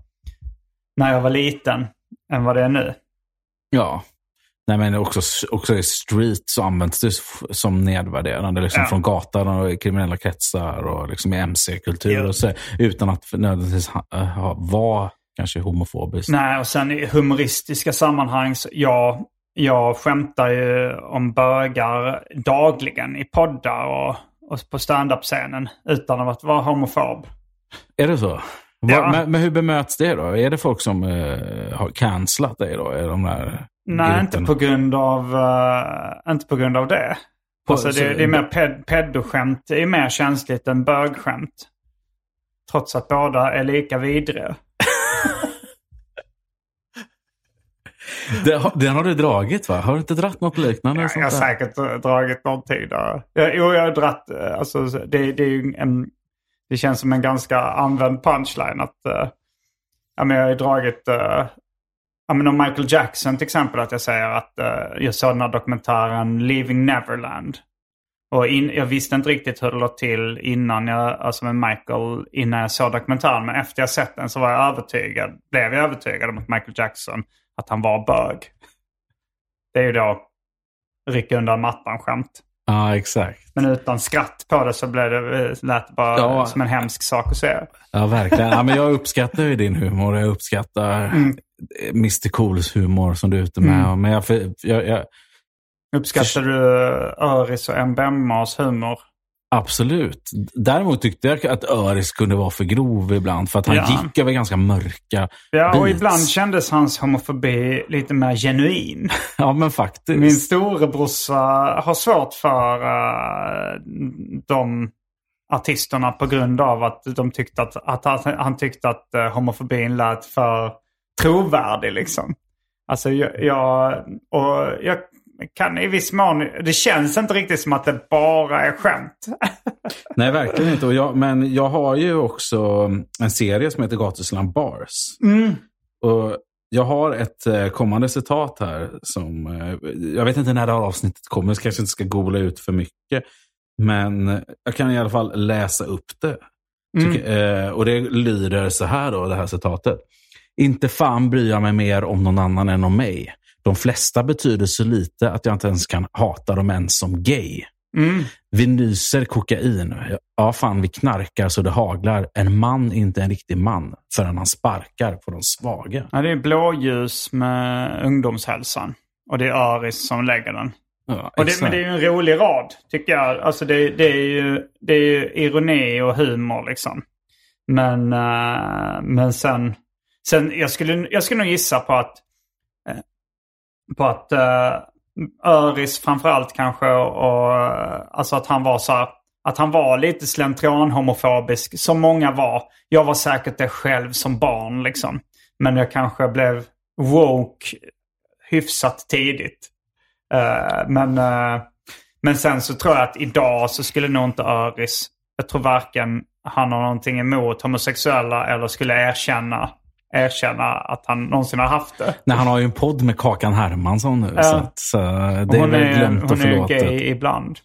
när jag var liten än vad det är nu. Ja, Nej, men också, också i street så används det som nedvärderande. Liksom ja. Från gatan och kriminella kretsar och liksom i mc-kultur. Ja. Och så, utan att nödvändigtvis vara kanske homofobiskt. Nej, och sen i humoristiska sammanhang. Så, ja, jag skämtar ju om bögar dagligen i poddar och, och på standup-scenen utan att vara homofob. Är det så? Ja. Men, men, hur bemöts det då? Är det folk som uh, har cancelat dig då? Är de där Nej, inte på grund av, uh, inte på grund av det. På, alltså det, det, är mer ped, pedoskämt. Det är mer känsligt än bögskämt. Trots att båda är lika vidriga. (laughs) Den har du dragit va? Har du inte dratt något liknande? Ja, jag har säkert dragit någonting där. Jag, jo, jag har dratt, eh, alltså det, det, är en, det känns som en ganska använd punchline att uh, ja, men jag har dragit uh, Ja, men om Michael Jackson till exempel, att jag säger att uh, jag såg den här dokumentären Leaving Neverland. Och in, jag visste inte riktigt hur det låg till innan jag, alltså med Michael, innan jag såg dokumentären. Men efter jag sett den så var jag övertygad, blev jag övertygad om att Michael Jackson, att han var bög. Det är ju då rycka undan mattan-skämt. Ja, exakt. Men utan skratt på det så blev det, eh, lät bara ja. som en hemsk sak att säga. Ja, verkligen. Ja, men jag uppskattar ju din humor. Jag uppskattar mm. Mr Cools humor som du är ute med. Mm. Men jag, jag, jag, Uppskattar du Öris och MBMAs humor? Absolut. Däremot tyckte jag att Öris kunde vara för grov ibland. För att han ja. gick över ganska mörka Ja, beats. och ibland kändes hans homofobi lite mer genuin. (laughs) ja, men faktiskt. Min storebrorsa har svårt för uh, de artisterna på grund av att de tyckte att, att han, han tyckte att uh, homofobin lät för trovärdig liksom. Alltså jag, jag, och jag kan i viss mån, det känns inte riktigt som att det bara är skämt. (laughs) Nej, verkligen inte. Jag, men jag har ju också en serie som heter Gatusland Bars. Mm. Och jag har ett eh, kommande citat här. som eh, Jag vet inte när det här avsnittet kommer, så kanske inte ska googla ut för mycket. Men jag kan i alla fall läsa upp det. Mm. Så, eh, och det lyder så här då, det här citatet. Inte fan bryr jag mig mer om någon annan än om mig. De flesta betyder så lite att jag inte ens kan hata dem ens som gay. Mm. Vi nyser kokain. Ja, fan, vi knarkar så det haglar. En man är inte en riktig man förrän han sparkar på de svaga. Ja, det är blåljus med ungdomshälsan. Och det är Aris som lägger den. Ja, och det, men det är ju en rolig rad, tycker jag. Alltså det, det, är, ju, det är ju ironi och humor liksom. Men, uh, men sen, sen jag, skulle, jag skulle nog gissa på att på att uh, Öris framförallt kanske. Och, eh, alltså att han var så här, att han var lite slentrian-homofobisk. Som många var. Jag var säkert det själv som barn liksom. Men jag kanske blev woke hyfsat tidigt. Uh, men, uh, men sen så tror jag att idag så skulle nog inte Öris, jag tror varken han har någonting emot homosexuella eller skulle erkänna erkänna att han någonsin har haft det. Nej, han har ju en podd med Kakan Hermansson nu. Ja. Så, att, så det hon är är, glömt och förlåtet. Hon är gay ibland.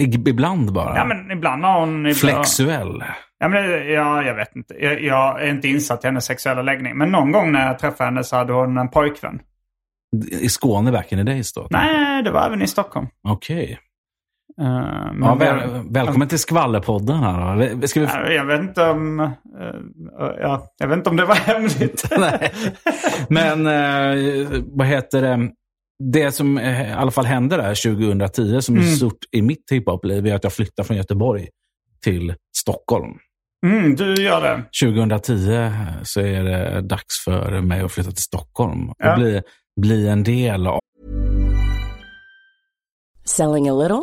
Ibland bara? Ja, men ibland har hon... Ibland, Flexuell? Ja, men, ja, jag vet inte. Jag, jag är inte insatt i hennes sexuella läggning. Men någon gång när jag träffade henne så hade hon en pojkvän. I Skåne back in the days då? Nej, det var även i Stockholm. Okej. Uh, men Ja, väl, välkommen till Skvallerpodden här. Ska vi... Ja, Jag vet inte om... eh, ja, jag vet inte om det var (laughs) hemligt. (laughs) Nej. Men eh, vad heter det? Det som eh, i alla fall hände där 2010 som är Mm. stort i mitt hiphop-liv är att jag flyttade från Göteborg till Stockholm. Mm, du gör det. 2010 så är det dags för mig att flytta till Stockholm och Ja. bli, bli en del av Selling a little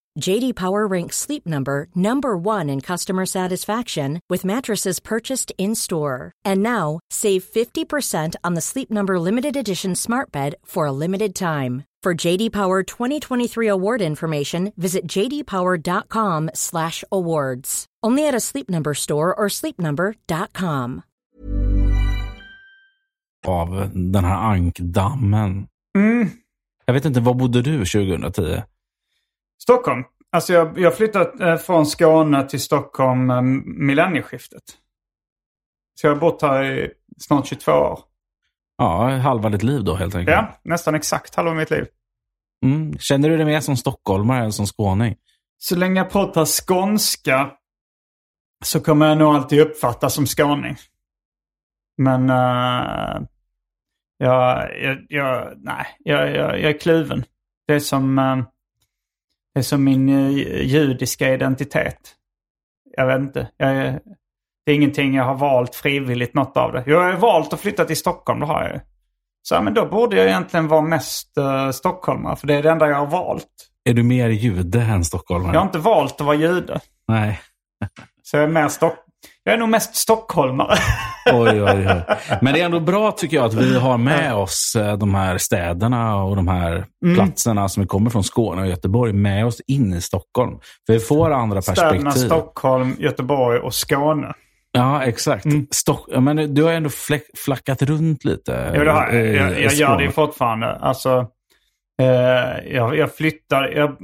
JD Power ranks Sleep Number number 1 in customer satisfaction with mattresses purchased in-store. And now, save 50% on the Sleep Number limited edition Smart Bed for a limited time. For JD Power 2023 award information, visit jdpower.com/awards. Only at a Sleep Number store or sleepnumber.com. av den här ankdammen. Mm. Jag vet inte, var bodde du 2010? Stockholm. Alltså jag, jag flyttade eh, från Skåne till Stockholm eh, millennieskiftet. Så jag har bott här i snart 22 år. Ja, halva ditt liv då helt enkelt. Ja, nästan exakt halva mitt liv. Mm. Känner du dig mer som stockholmare än som skåning? Så länge jag pratar skånska så kommer jag nog alltid uppfattas som skåning. Men uh, jag, jag, jag, nej, jag, jag, jag är kluven. Det är som, eh, det är som min eh, judiska identitet. Jag vet inte. Jag, är- det är ingenting jag har valt frivilligt, något av det. Jag har valt att flytta till Stockholm, det har jag ju. Så ja, men då borde jag egentligen vara mest uh, stockholmare, för det är det enda jag har valt. Är du mer jude än stockholmare? Jag har inte valt att vara jude. Nej. Så jag är, mer stock... jag är nog mest stockholmare. (laughs) Oj, oj, oj. Men det är ändå bra tycker jag att vi har med oss eh, de här städerna och de här Mm. platserna som kommer från Skåne och Göteborg med oss in i Stockholm. För vi får andra Städerna perspektiv. Stockholm, Göteborg och Skåne. Ja, exakt. Mm. Stock... men du har ändå flackat runt lite. Jo, det har jag. Jag, jag gör det fortfarande. Alltså, eh, jag, jag flyttar... Jag,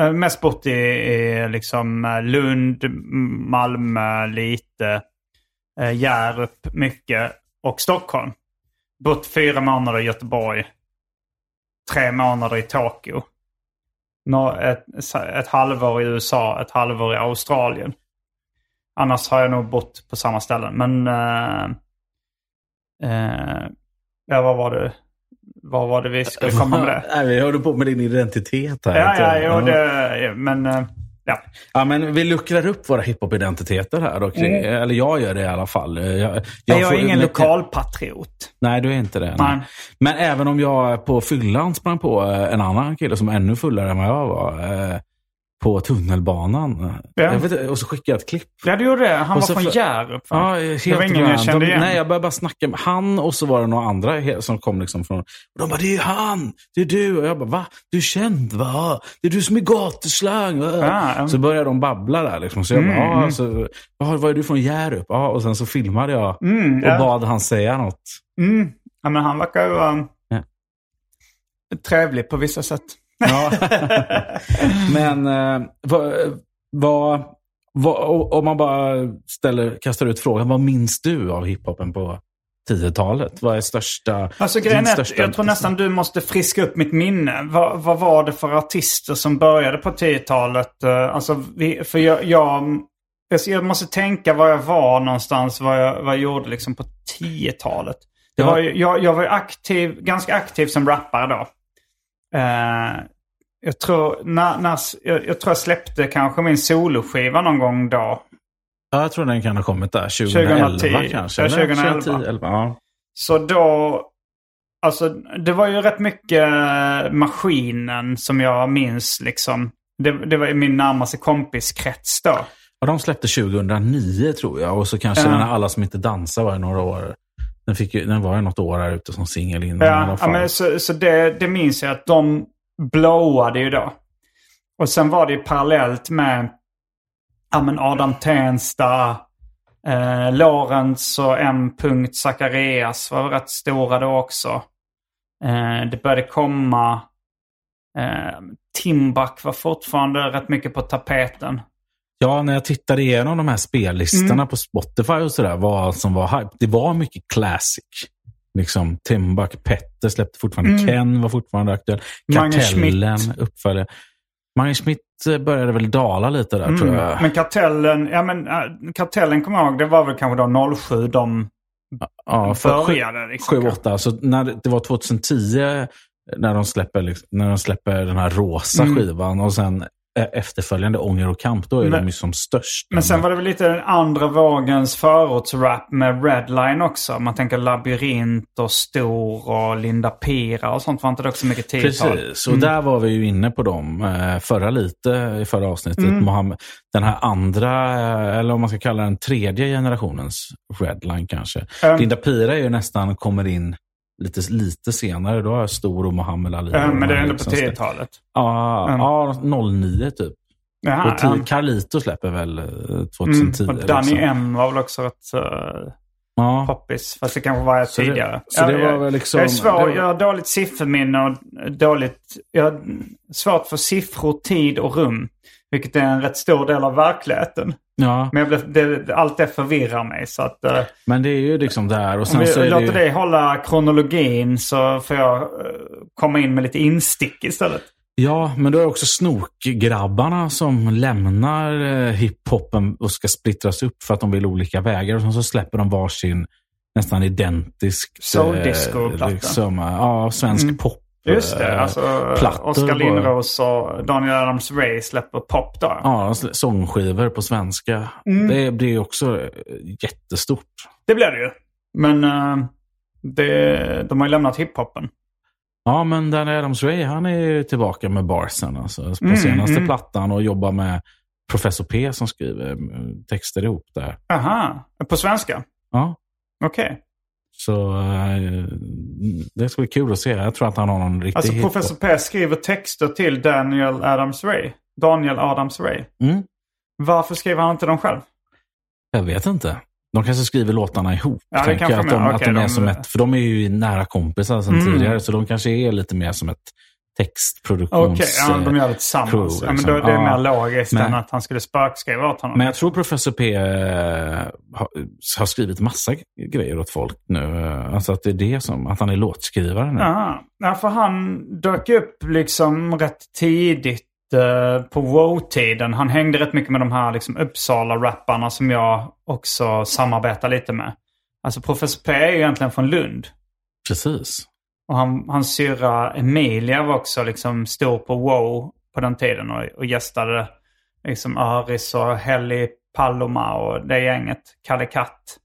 Eh, mest bott i, i liksom eh, Lund, Malmö lite, eh, Hjärup mycket och Stockholm. Bott fyra månader i Göteborg. Tre månader i Tokyo. Nå, ett, ett halvår i USA, ett halvår i Australien. Annars har jag nog bott på samma ställen. Men... Eh, eh, ja, vad var det? Vad var det vi skulle (laughs) komma med det? Nej, vi håller på med din identitet här. Ja, ja, jo, det, men... eh, Ja. Ja, men vi luckrar upp våra hiphop-identiteter här. Och, Eller jag gör det i alla fall. Jag, jag, Jag, är ingen mycket- lokalpatriot. Nej, du är inte det. Nej. Men även om jag på fyllan sprang på eh, en annan kille som är ännu fullare än vad jag var. På tunnelbanan. Ja. Vet, och så skickade jag ett klipp. Ja, du gjorde det. Han Och var så från Hjärup. Ja, helt det var ingen jag kände igen. Nej, jag började bara snacka med han och så var det några andra som kom liksom från... De bara, det är han! Det är du! Och jag bara, va? Du är känd va? Det är du som är gatuslang! va?" Ja, mm. Så började de babbla där liksom. Så jag bara, ja, så, "Ja, var är du från Hjärup? Ja, och sen så filmade jag Mm, och ja. bad han säga något. Mm. Ja, men han verkar ju vara Ja. trevlig på vissa sätt. Ja. (laughs) Men eh, vad, vad, vad, om man bara ställer, kastar ut frågan, vad minns du av hiphopen på 10-talet? Vad är största... Alltså grejen är största- jag tror nästan du måste friska upp mitt minne. Vad, vad var det för artister som började på 10-talet? Eh, Alltså, vi, för jag, jag, alltså, jag måste tänka var jag var någonstans, vad jag, vad jag gjorde liksom på 10-talet. Det Ja. var jag, jag var aktiv, ganska aktiv som rappare då. Eh, jag, tror, när, när, jag, jag tror jag släppte kanske min soloskiva någon gång då. Ja, jag tror den kan ha kommit där. 2011 2010. kanske? Ja, eller? 2011. 2010, 11, ja. Så då... Alltså det var ju rätt mycket maskinen som jag minns liksom. Det, det var min närmaste kompiskrets då. ja, de släppte 2009 tror jag. Och så kanske Ja. Alla som inte dansar var i några år. Den, fick ju, den var ju något år här ute som singel innan i Ja, alla ja men så, så det, det minns jag att de blowade ju då. Och sen var det ju parallellt med ja, men Adam Tensta, eh, Lorentz och M. Zacharias var rätt stora då också. Eh, det började komma. Eh, Timbuk var fortfarande rätt mycket på tapeten. Ja, när jag tittade igenom de här spellistorna Mm. på Spotify och sådär, vad som var hype. Det var mycket classic. Liksom Timbuk, Petter släppte fortfarande, Mm. Ken var fortfarande aktuell. Kartellen uppföljare. Mange Schmidt eh, började väl dala lite där tror jag. Mm. Men kartellen, ja men kartellen kommer jag ihåg, det var väl kanske då 07 de ja, började. Liksom. 7, 8. Så när det, det var 2010 när de släpper, liksom, när de släpper den här rosa Mm. skivan och sen efterföljande Ånger och kamp, då är Men- de ju som störst. Men sen var det väl lite den andra vågens förortsrap med Redline också. Man tänker Labyrint och Stor och Linda Pira och sånt var inte det också mycket 10-tal? Precis, och där var vi ju inne på dem eh, förra lite i förra avsnittet. Mohammed, den här andra, eh, eller om man ska kalla den tredje generationens Redline kanske. Um, Linda Pira är ju nästan, kommer in lite, lite senare. Då är Stor och Mohammed Ali. De men det är ändå på liksom ska- 10-talet. Ja, Mm. ja, 09 typ. Jaha, och ja. Carlito släpper väl eh, Mm, 2010. och Danny liksom. M var väl också rätt uh, Ja. poppis. Fast det kanske var Så det- tidigare. så det jag, var väl liksom- jag är svår, det var- jag har dåligt sifferminne och dåligt... Jag har svårt för siffror, tid och rum. Vilket är en rätt stor del av verkligheten. ja, Men jag blev, det, allt det förvirrar mig. Så att, eh, men det är ju liksom där. Och om sen så vi är det låter ju, dig hålla kronologin så får jag eh, komma in med lite instick istället. Ja, men då är det också snokgrabbarna som lämnar eh, hiphopen och ska splittras upp för att de vill olika vägar. Och sen så släpper de varsin nästan identisk... Soul disco-platta. Liksom, ja, svensk Mm. pop. Just det, alltså Oskar. Lindros och Daniel Adams-Ray släpper pop då. Ja, sångskivor på svenska. Mm. Det blir också eh, jättestort. Det blir det ju. Men eh, det, de har ju lämnat hiphopen. Ja, men Danny Adams-Ray, han är ju tillbaka med barsen alltså, på Mm, senaste mm. plattan och jobbar med Professor P som skriver eh, texter ihop där. Aha, på svenska? Ja, Okej. Så eh, det ska bli kul att se. Jag tror att han har någon riktig Alltså hit. Professor P skriver texter till Daniel Adams-Ray. Daniel Adams-Ray. Mm. Varför skriver han inte dem själv? Jag vet inte. De kanske skriver låtarna ihop. Ja, det kanske jag, att de gör. att de är de- som ett, för de är ju nära kompisar sedan Mm. tidigare. Så de kanske är lite mer som ett Okej, textproduktions... ja, de gör det crew, tillsammans. ja, men liksom. då, det är Ja. mer logiskt Men- än att han skulle spökskriva åt honom. Men jag tror Professor P eh, har, har skrivit massa grejer åt folk nu. Eh, Alltså att det är det som, att han är låtskrivare nu. Ja, ja, för han dök upp liksom rätt tidigt eh, på wow-tiden. Han hängde rätt mycket med de här liksom Uppsala-rapparna som jag också samarbetar lite med. Alltså Professor P är ju egentligen från Lund. Precis. Och han, hans syrra Emilia var också liksom stor på wow på den tiden och, och gästade liksom Aris och Helly Paloma och det gänget, Kalle Katt.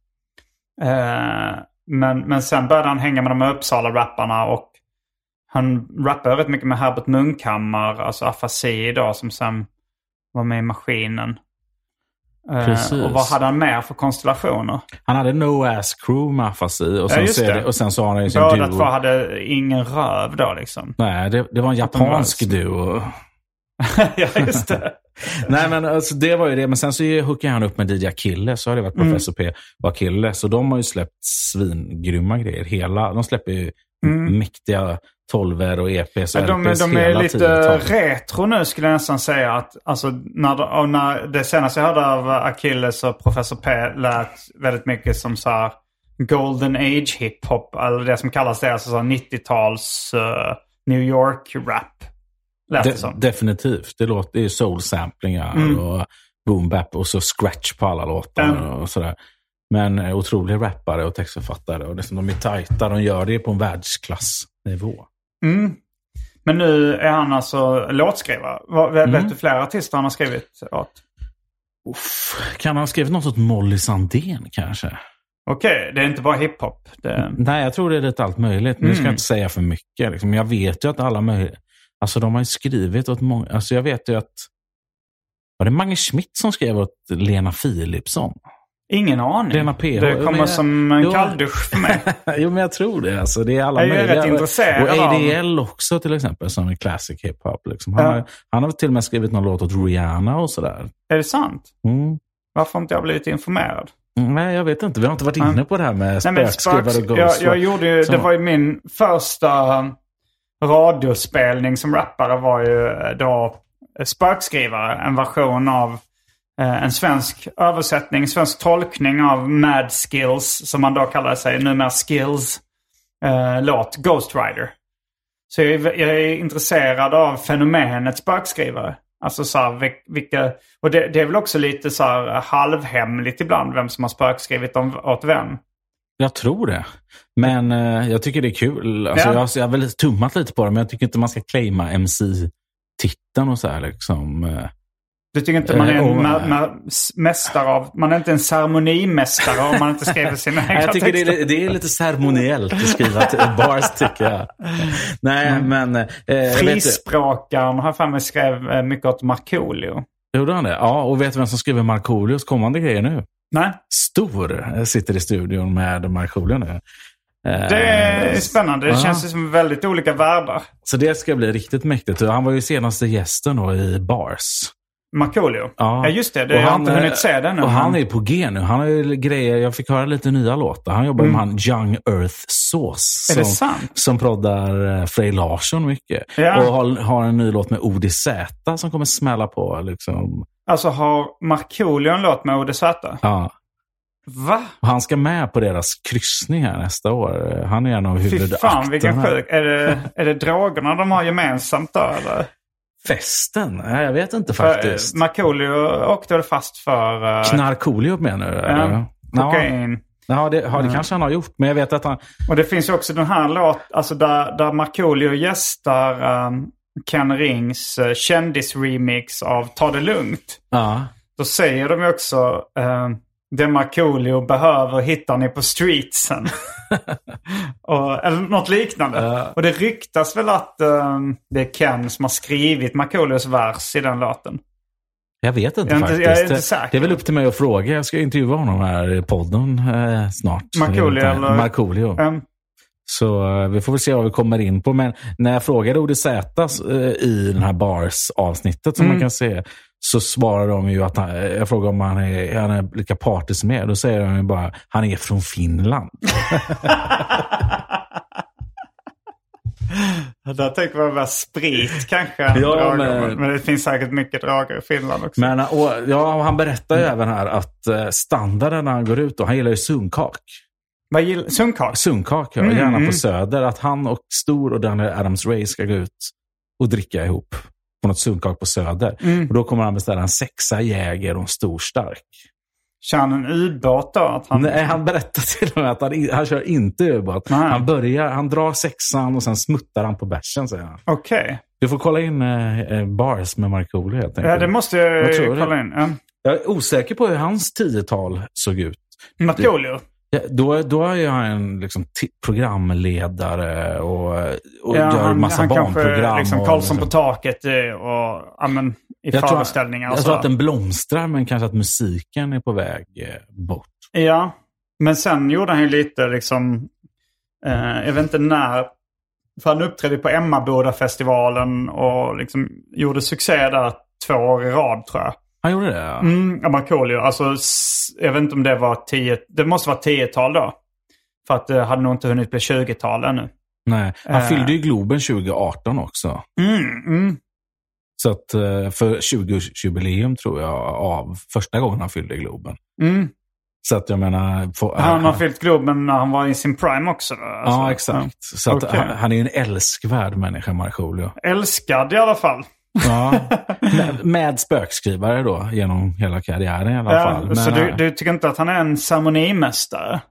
Eh, men, men sen började han hänga med de Uppsala-rapparna och han rappade rätt mycket med Herbert Munkhammar, alltså Afasi då, som sen var med i Maskinen. Precis. och vad hade han mer för konstellationer? Han hade No Ass Crew med Afasi och, sen är det. det, och sen så har han ju sin Båda duo. två hade ingen röv då liksom. Nej, det, det var en japansk var- duo. (laughs) ja, just det. (laughs) Nej, men alltså, det var ju det. Men sen så hookade han upp med DJ Akille. Så har det varit Mm. Professor P och Akille. Så de har ju släppt svingrymma grejer. Hela, de släpper ju mäktiga tolver och EPs och de, LPs de är hela lite tiden. retro nu skulle jag nästan säga. Att, alltså, när, det- när det senaste jag hörde av Achilles och Professor P lät väldigt mycket som så här Golden Age hiphop. Eller det som kallas det, alltså så här 90-tals eh, New York-rap. Det De, som. definitivt. Det låter det är soul-samplingar Mm. och boom bap och så scratch på alla låtar Mm. och sådär. Men eh, otroliga rappare och textförfattare. Och liksom, de är tajta. De gör det på en världsklassnivå. Mm. Men nu är han alltså låtskrivare. Vad- Vet, Mm. du flera artister han har skrivit åt? Uff, kan han ha skrivit något åt Molly Sandén kanske? Okej, det är inte bara hiphop. Det... Nej, jag tror det är lite allt möjligt. Nu ska Mm. jag inte säga för mycket. Liksom. Jag vet ju att alla möjliga... Alltså de har ju skrivit åt många... Alltså jag vet ju att... Var det Mange Schmidt som skrev åt Lena Philipsson? Ingen aning. Lena PH. Det kommer Men- som en kalldusch för mig. (laughs) jo, men jag tror det. Alltså, det är alla Jag är möjliga. rätt intresserad Och ADL också till exempel, som är classic hiphop. Liksom. Han, Ja. har, han har till och med skrivit någon låt åt Rihanna och sådär. är det sant? Mm. Varför har inte jag blivit informerad? Mm, Nej, jag vet inte. Vi har inte varit inne på det här med spökskrivare och jag, ghost. jag gjorde ju, det var ju min första radiospelning som rappare var ju då spökskrivare. En version av en svensk översättning, svensk tolkning av Mad Skills, som man då kallar sig, numera Skills, eh, låt Ghost Rider. Så jag är, jag är intresserad av fenomenet spökskrivare. Alltså så här, vil- vilka... Och det, det är väl också lite så här halvhemligt ibland vem som har spökskrivit om, åt vem. Jag tror det. Men eh, jag tycker det är kul. Alltså, Ja. jag, jag har väl tummat lite på det, men jag tycker inte man ska claima MC-titeln och så här. Liksom. Du tycker inte man är Eh, en och- ma- mästare av... Man är inte en ceremonimästare om man inte skriver sina (laughs) egna jag tycker det texter. är, det är lite ceremoniellt att skriva bars, tycker jag. Nej, men... Eh, Frispråkaren har för mig skrev eh, mycket åt Markoolio. gjorde han det? Ja, och vet du vem som skriver Markoolios kommande grejer nu? Nej, Stor eh, sitter i studion med Markoolio nu. Det är spännande. Det Ja. känns som väldigt olika världar. Så det ska bli riktigt mäktigt. Han var ju senaste gästen då i Bars. Markoolio. Ja. Ja, just det. det Och jag har han, inte hunnit se den. Och han men- är på G nu. Han har grejer, jag fick höra lite nya låtar. Han jobbar Mm. med han Young Earth Sauce. Är det som, sant? som proddar eh, Frej Larsson mycket. Ja. Och har, har en ny låt med ODZ som kommer smälla på. Liksom. Alltså har Markoolio en låt med ODZ? Ja. Va? Och han ska med på deras kryssning här nästa år. Han är en av Fy huvudakterna. fan vilken sjuk. Är det, är det drogerna de har gemensamt då eller? Festen? Nej, jag vet inte faktiskt. eh, Markoolio åkte väl fast för... eh, Knarkolio menar du? Ja, kokain. Ja, det, ja, det kanske han har gjort. Men jag vet att han... Och det finns ju också den här låt, alltså där, där Markoolio gästar um, Ken Rings uh, kändisremix av Ta det lugnt. Ja. Då säger de ju också um, det Markoolio behöver hittar ni på streetsen. (laughs) och, eller något liknande. Ja. Och det ryktas väl att um, det är Ken som har skrivit Markoolios vers i den låten. Jag vet inte Jag är inte- faktiskt. jag är inte Det- säker. Det är väl upp till mig att fråga. Jag ska intervjua honom här i podden eh, snart. Markoolio, eller? Markoolio. Um, Så eh, vi får väl se vad vi kommer in på. Men när jag frågade ODZ eh, i den här Bars-avsnittet som Mm. man kan se, så svarar de ju att han, jag frågar om han är, han är lika partisk med. Då säger de ju bara, han är från Finland. (laughs) Där tänker man väl sprit kanske. (laughs) Ja, men- men... det finns säkert mycket droger i Finland också. Men och, ja, han berättar ju även här att eh, standarden när han går ut, och han gillar ju sunkak. Vad gillar Sunkak? Sunkak, ja. Mm, Gärna mm. på Söder. Att han och Stor och Daniel Adams-Ray ska gå ut och dricka ihop på något sunkak på Söder. Mm. Och då kommer han beställa en sexa Jäger och en stor stark. Kör han en ubåt då? Att han... Nej, han berättar till och med att han, han kör inte ubåt. Nej. Han börjar, han drar sexan och sen smuttar han på bärsen, säger han. Okej. Du får kolla in eh, eh, Bars med Markoolio helt enkelt. Ja, det måste jag, Jag tror det. kolla in. Ja. Jag är osäker på hur hans tiotal såg ut. Markoolio. Ja, då, då är han en liksom, programledare och, och Ja, gör han, massa han barnprogram. kanske liksom Karlsson på liksom. taket eh, och ja, men, i Jag tror- föreställningar och Jag tror att den blomstrar, men kanske att musiken är på väg eh, bort. Ja, men sen gjorde han ju lite liksom, eh, jag vet inte när, för han uppträdde på Emmaboda-festivalen och liksom gjorde succé där två år i rad tror jag. Han gjorde det? ja. Mm, ja, Markoolio, alltså jag vet inte om det var tio, det måste vara tiotal då. För att det hade nog inte hunnit bli 20-tal ännu. Nej, han Eh. fyllde ju Globen 2018 också. Mm, mm. Så att eh, för 20-årsjubileum tror jag av första gången han fyllde Globen. Mm. Så att jag menar... Få, Han har fyllt Globen när han var i sin prime också. Alltså, Ja, exakt. Så att Okej. han, han är en älskvärd människa, Markoolio. ja. Älskad i alla fall. Ja. (laughs) med, med spökskrivare då, genom hela karriären i alla Ja, fall. Men, så du, eh, du tycker inte att han är en ceremonimästare?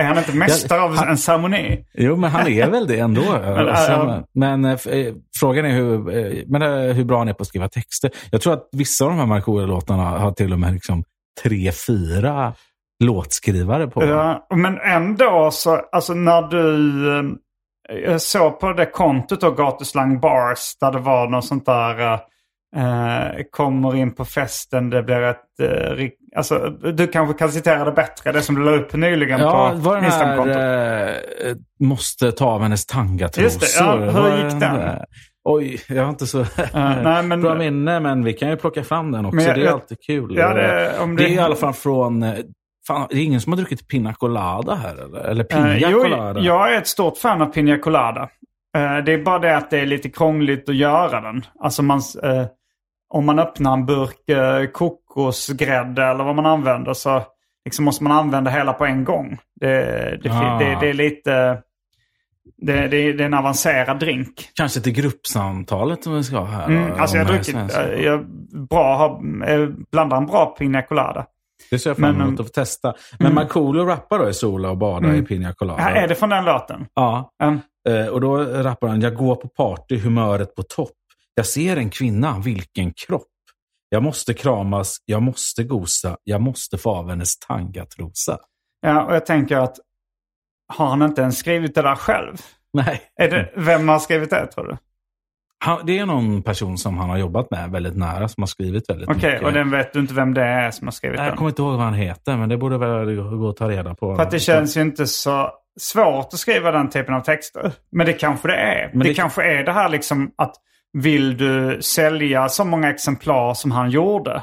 Är han inte mästare av (laughs) en ceremoni? Jo, men han är väl det ändå. (laughs) Men, ja. men eh, eh, frågan är hur, eh, men, eh, hur bra han är på att skriva texter. Jag tror att vissa av de här Markoolio-låtarna har till och med liksom tre, fyra låtskrivare på. Ja, men ändå så, alltså när du... eh, Jag såg på det kontot då, Gatuslang Bars, där det var något sånt där... eh, kommer in på festen, det blir ett... Rik- alltså, du kanske kan citera det bättre, det som du la upp nyligen Ja, på Instagramkontot. eh, måste ta av hennes tangatrosor. Just det, ja, hur gick den? Oj, jag har inte så nej, (laughs) men- bra minne, men vi kan ju plocka fram den också. Men det är jag- alltid kul. Ja, det- det det- är i alla fall från... Fan, det är ingen som har druckit Pina Colada här eller? Eller Eh, Pina jo, Colada? jag är ett stort fan av Pina Colada. Eh, det är bara det att det är lite krångligt att göra den. Alltså man, eh, om man öppnar en burk eh, kokosgrädde eller vad man använder så liksom måste man använda hela på en gång. Det, det, Ah. det, det är lite... Det, det, det är en avancerad drink. Kanske till gruppsamtalet som vi ska ha här. Mm, alltså jag har druckit, eh, jag bra, blandar en bra Pina Colada. Det ser jag fram men, emot att få testa. Men Markoolio rappar då i Sola och badar Mm. i Pina Colada. Här är det från den låten? Ja. Mm. Eh, Och då rappar han, jag går på party, humöret på topp. Jag ser en kvinna, vilken kropp. Jag måste kramas, jag måste gosa, jag måste få av hennes tangatrosa. Ja, och jag tänker att har han inte ens skrivit det där själv? Nej, Är det, vem har skrivit det tror du? Han, det är någon person som han har jobbat med väldigt nära som har skrivit väldigt Okej, mycket. och den vet du inte vem det är som har skrivit Jag den? kommer inte ihåg vad han heter, men det borde väl gå att ta reda på. För att det känns ju inte så svårt att skriva den typen av texter. Men det kanske det är. Men det, det- kanske är det här liksom att vill du sälja så många exemplar som han gjorde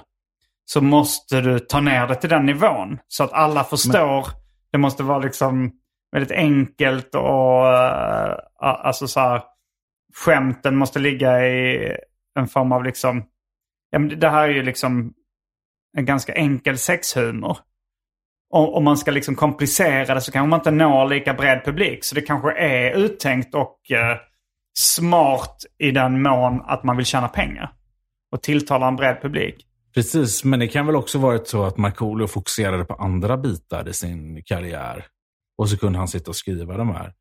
så måste du ta ner det till den nivån. Så att alla förstår. Det måste vara liksom väldigt enkelt och uh, alltså så här, skämten måste ligga i en form av liksom, ja, men det här är ju liksom en ganska enkel sexhumor. Om, man ska liksom komplicera det så kanske man inte når lika bred publik. Så det kanske är uttänkt och eh, smart i den mån att man vill tjäna pengar. Och tilltala en bred publik. Precis, men det kan väl också varit så att Markoolio fokuserade på andra bitar i sin karriär. Och så kunde han sitta och skriva de här.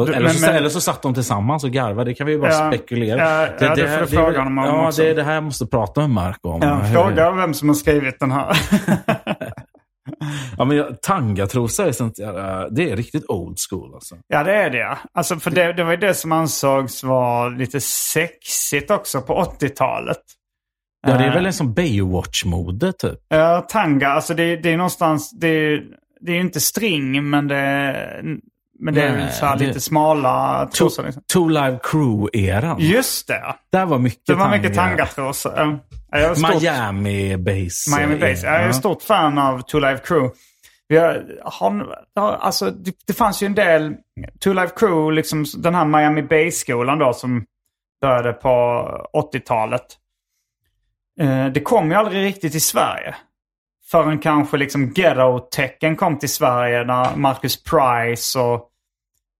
Eller, så, men- eller så satt de tillsammans och garvade. Det kan vi ju bara Ja, spekulera. ja, ja, det får du fråga honom om Ja, också. det är det här jag måste prata med Mark om. Ja, fråga vem som har skrivit den här. (laughs) Ja, men jag- tangatrosa är sånt Det är riktigt old school alltså. ja, det är det. Alltså, för det, det var ju det som ansågs vara lite sexigt också på 80-talet. Ja, det är Eh, väl en sån Baywatch-mode typ. Ja, tanga, alltså det, det är någonstans, det, det är ju inte string men det, men det är Nej, så här lite smala trosor. Liksom. Two Live Crew-eran. Just det. Där var mycket det var mycket tanga. tangatrosor. Är stort, Miami Base. Miami Bass. Jag är ett stort fan av Two Live Crew. Vi har, har, alltså, det, det fanns ju en del, Two Live Crew, liksom den här Miami Bass-skolan då som började på 80-talet. Eh, det kom ju aldrig riktigt till Sverige. Förrän kanske liksom ghetto-tecken kom till Sverige när Marcus Price och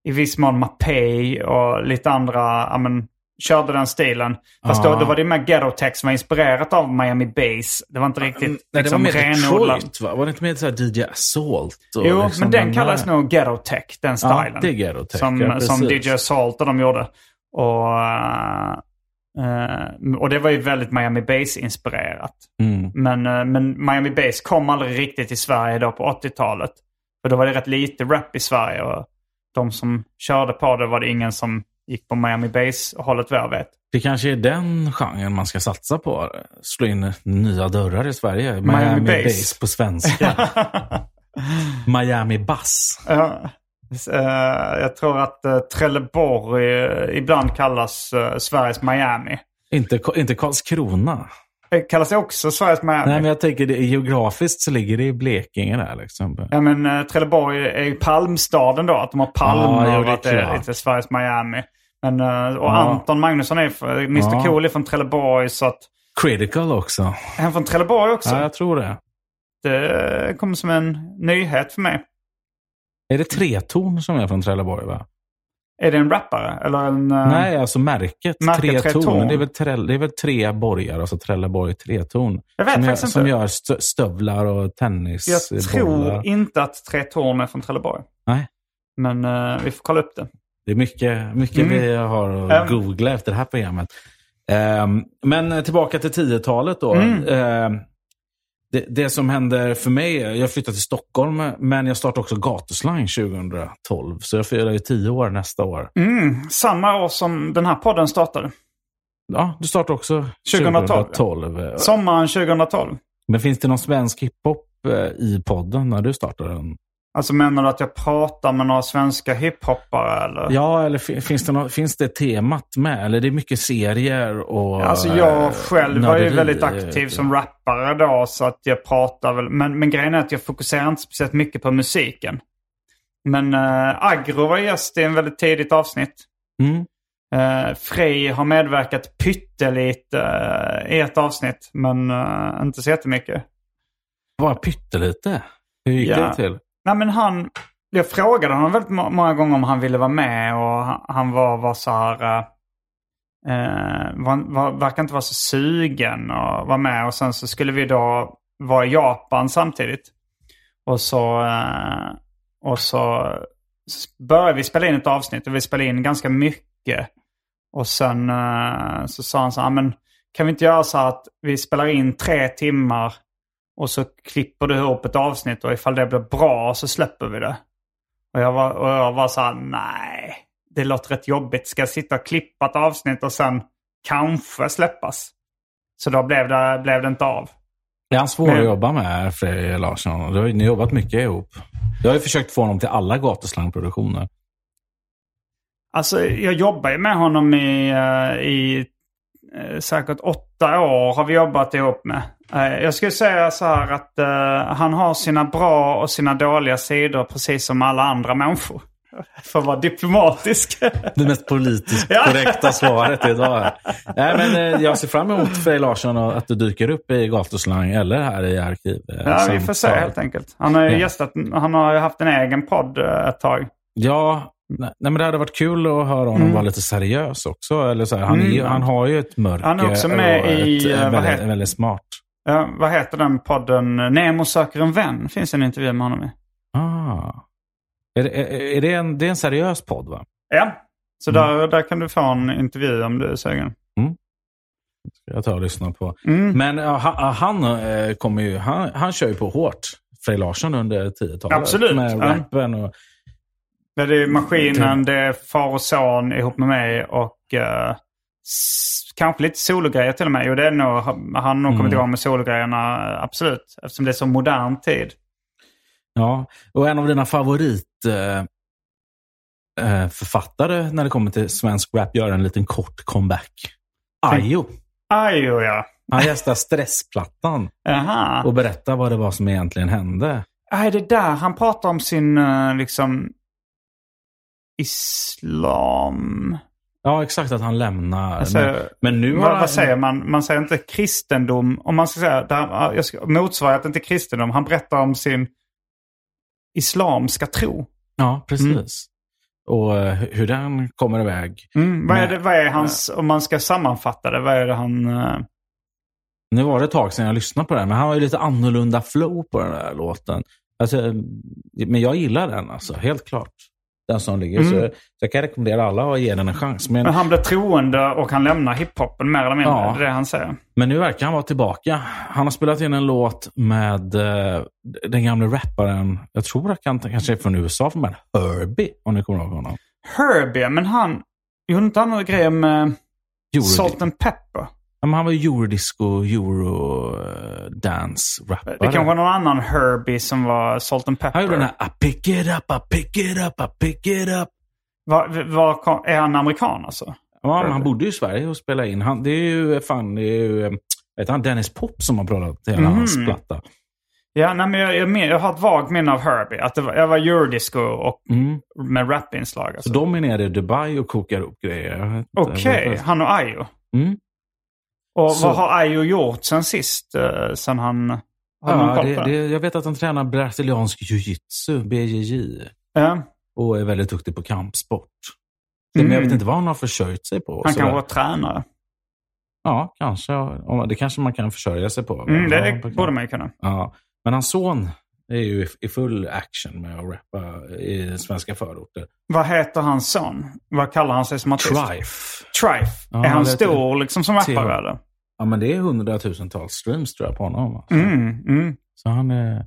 i viss mån Mapei och lite andra ja, men, körde den stilen. Fast Ja. då, då var det mer ghetto-tech som var inspirerat av Miami Bass. Det var inte riktigt Nej, det var liksom, mer renodlat. Detroit va? Var det inte mer så DJ Assault? Jo, liksom men den där- kallas nog ghetto-tech, den stilen. det är ghetto-tech, Som, ja, som. DJ Assault och de gjorde. Och, eh, och det var ju väldigt Miami Bass-inspirerat. Mm. Men, eh, men Miami Bass kom aldrig riktigt till Sverige då på 80-talet. För då var det rätt lite rap i Sverige. Och de som körde på det var det ingen som gick på Miami Bass-hållet vad jag vet. Det kanske är den genren man ska satsa på. Slå in nya dörrar i Sverige. Miami, Miami Bass. Bass. på svenska. (laughs) Miami Bass. Ja. Eh, jag tror att uh, Trelleborg eh, ibland kallas eh, Sveriges Miami. Inte, inte Karlskrona. Det kallas det också Sveriges Miami? Nej, men jag tänker det, geografiskt så ligger det i Blekinge där liksom. Ja men uh, Trelleborg är ju palmstaden då. Att de har palmer Ja, och att det är lite Sveriges Miami. Men, eh, och Ja. Anton Magnusson är, Mr Ja. Cool är från Trelleborg så att... Critical också. Är han från Trelleborg också? Ja, jag tror det. Det kommer som en nyhet för mig. Är det Tretorn som är från Trelleborg va? Är det en rappare? Eller en... eh, Nej, alltså märket. Märket. Tretorn. Det, är väl trell, det är väl tre borgar, alltså Trelleborg Tretorn. Jag vet som, gör, faktiskt som inte. gör stö- stövlar och Jag tennisbollar. tror inte att Tre Torn är från Trelleborg. Nej. Men eh, vi får kolla upp det. Det är mycket, mycket Mm. vi har att googla efter det här programmet. Ehm, men tillbaka till 10-talet då. Mm. Ehm, det, det som händer för mig, jag flyttade till Stockholm, men jag startade också Gatuslang 2012. Så jag firar ju 10 år nästa år. Mm, samma år som den här podden startade. Ja, du startade också 2012, 2012. Sommaren 2012. Men finns det någon svensk hiphop eh, i podden när du startade den? Alltså menar du att jag pratar med några svenska hiphoppare eller? Ja, eller fi- finns det, nå- finns det temat med? Eller är det mycket serier och Alltså eh, jag själv var ju väldigt aktiv som rappare då så att jag pratar väl. Men, men grejen är att jag fokuserar inte speciellt mycket på musiken. Men äh, Agro var gäst i en väldigt tidigt avsnitt. Mm. Uh, Frej har medverkat pyttelite uh, i ett avsnitt men uh, inte så jättemycket. Bara pyttelite. Hur gick Ja. det till? Nej men han, jag frågade honom väldigt många gånger om han ville vara med och han, var, var så här, eh, eh var, var, verkar inte vara så sugen att vara med. Och sen så skulle vi då vara i Japan samtidigt. Och så, eh, och så började vi spela in ett avsnitt och vi spelade in ganska mycket. Och sen eh, så sa han så här, ah, men kan vi inte göra så att vi spelar in tre timmar och så klipper du ihop ett avsnitt och ifall det blir bra så släpper vi det. Och jag var, och jag var så här, nej, det låter rätt jobbigt. Ska jag sitta och klippa ett avsnitt och sen kanske släppas? Så då blev det, blev det inte av. Är han svår Men- att jobba med, Fredrik Larsson? Du har ni har jobbat mycket ihop. Jag har ju försökt få honom till alla gatuslangproduktioner. Alltså jag jobbar ju med honom i, eh, i eh, säkert åtta år har vi jobbat ihop med. Eh, Jag skulle säga så här att eh, han har sina bra och sina dåliga sidor precis som alla andra människor. (laughs) För att vara diplomatisk. (laughs) Det mest politiskt korrekta svaret idag. Nej, men eh, jag ser fram emot Fredrik Larsson och att du dyker upp i gatuslang eller här i arkiv. eh, Ja, vi får se helt enkelt. Han har Ja. gästat, han har haft en egen podd eh, ett tag. Ja, nej, men det hade varit kul att höra honom Mm. vara lite seriös också. Eller så här, han, är, Mm. han har ju ett mörker. Han är också med i, ett, eh, vad väldigt, heter- väldigt smart. Ja, vad heter den podden? Nemo söker en vän. Finns en intervju med honom i. Ah. Är, är, är det, en, det är en seriös podd va? Ja, så Mm. där, där kan du få en intervju om du är sugen. Ska jag ta och lyssna på. Mm. Men ja, han, eh, kommer ju, han, han kör ju på hårt. Frej Larsson under 10-talet. Absolut, Med ja. rappen och... Det är Maskinen, det är Far och Son ihop med mig och s- kanske lite sologrejer till och med. Jo, det är nog, han har nog kommit Mm. igång med sologrejerna, absolut. Eftersom det är så modern tid. Ja, och en av dina favorit eh, eh, författare när det kommer till svensk rap gör en liten kort comeback. Ayo. Ajo, ja. Han gästar Stressplattan Aha. och berättar vad det var som egentligen hände. Nej, det är där han pratar om sin liksom islam. Ja, exakt att han lämnar. Alltså, men, men nu vad, han... vad säger man? Man säger inte kristendom. Om man ska säga där, jag ska, motsvarigheten till kristendom. Han berättar om sin islamska tro. Ja, precis. Och eh, hur den kommer iväg. Mm, vad, är det, vad är hans, om man ska sammanfatta det, vad är det han... eh, Nu var det ett tag sedan jag lyssnade på den, men han har ju lite annorlunda flow på den där låten. Alltså, men jag gillar den, alltså, helt klart. Den som ligger. Mm. Så, jag kan rekommendera alla att ge den en chans. Men, Men han blir troende och han lämnar hiphopen mer eller mindre. Ja. Det är det han säger. men nu verkar han vara tillbaka. Han har spelat in en låt med eh, den gamla rapparen, jag tror att han kanske är från USA, med Herbie, om ni kommer ihåg honom. Herbie, men han... Gjorde inte han några grejer med Euro- Salt and Pepper? Men han var ju eurodisco, euro-dance-rappare. Det kanske var någon annan Herbie som var Salt and Pepper. Han gjorde den här I pick it up, I pick it up, I pick it up. Var, var, är han amerikan alltså? Ja, men han bodde ju i Sverige och spelade in. Han, det är ju fan, det är ju, eh, vet han, Dennis Pop som har pratat hela Mhm. hans platta. Ja, nej, men jag, jag, jag har ett vagt minne av Herbie. Att var, jag var eurodisco och Mm. med rapinslag. Så Alltså. de är nere i Dubai och kokar upp grejer. Okej, varför. han och Ayo. Mm. Och Så- vad har Ayo gjort sen sist? Uh, sen han... Ja, det, det, jag vet att han tränar brasiliansk jiu-jitsu, BJJ. Ja, Och är väldigt duktig på kampsport. Mm. Men jag vet inte vad han har försörjt sig på. han kan vara tränare. Ja, kanske. Det kanske man kan försörja sig på. Mm, det borde man ju kunna. Ja. Men hans son är ju i- full action med att rappa i svenska förorter. Vad heter hans son? Vad kallar han sig som artist? Trife. Trife. Ja, är han stor liksom som rappare eller? Ja, men det är hundratusentals streams tror jag på honom. Alltså. Mm, mm. Så han är,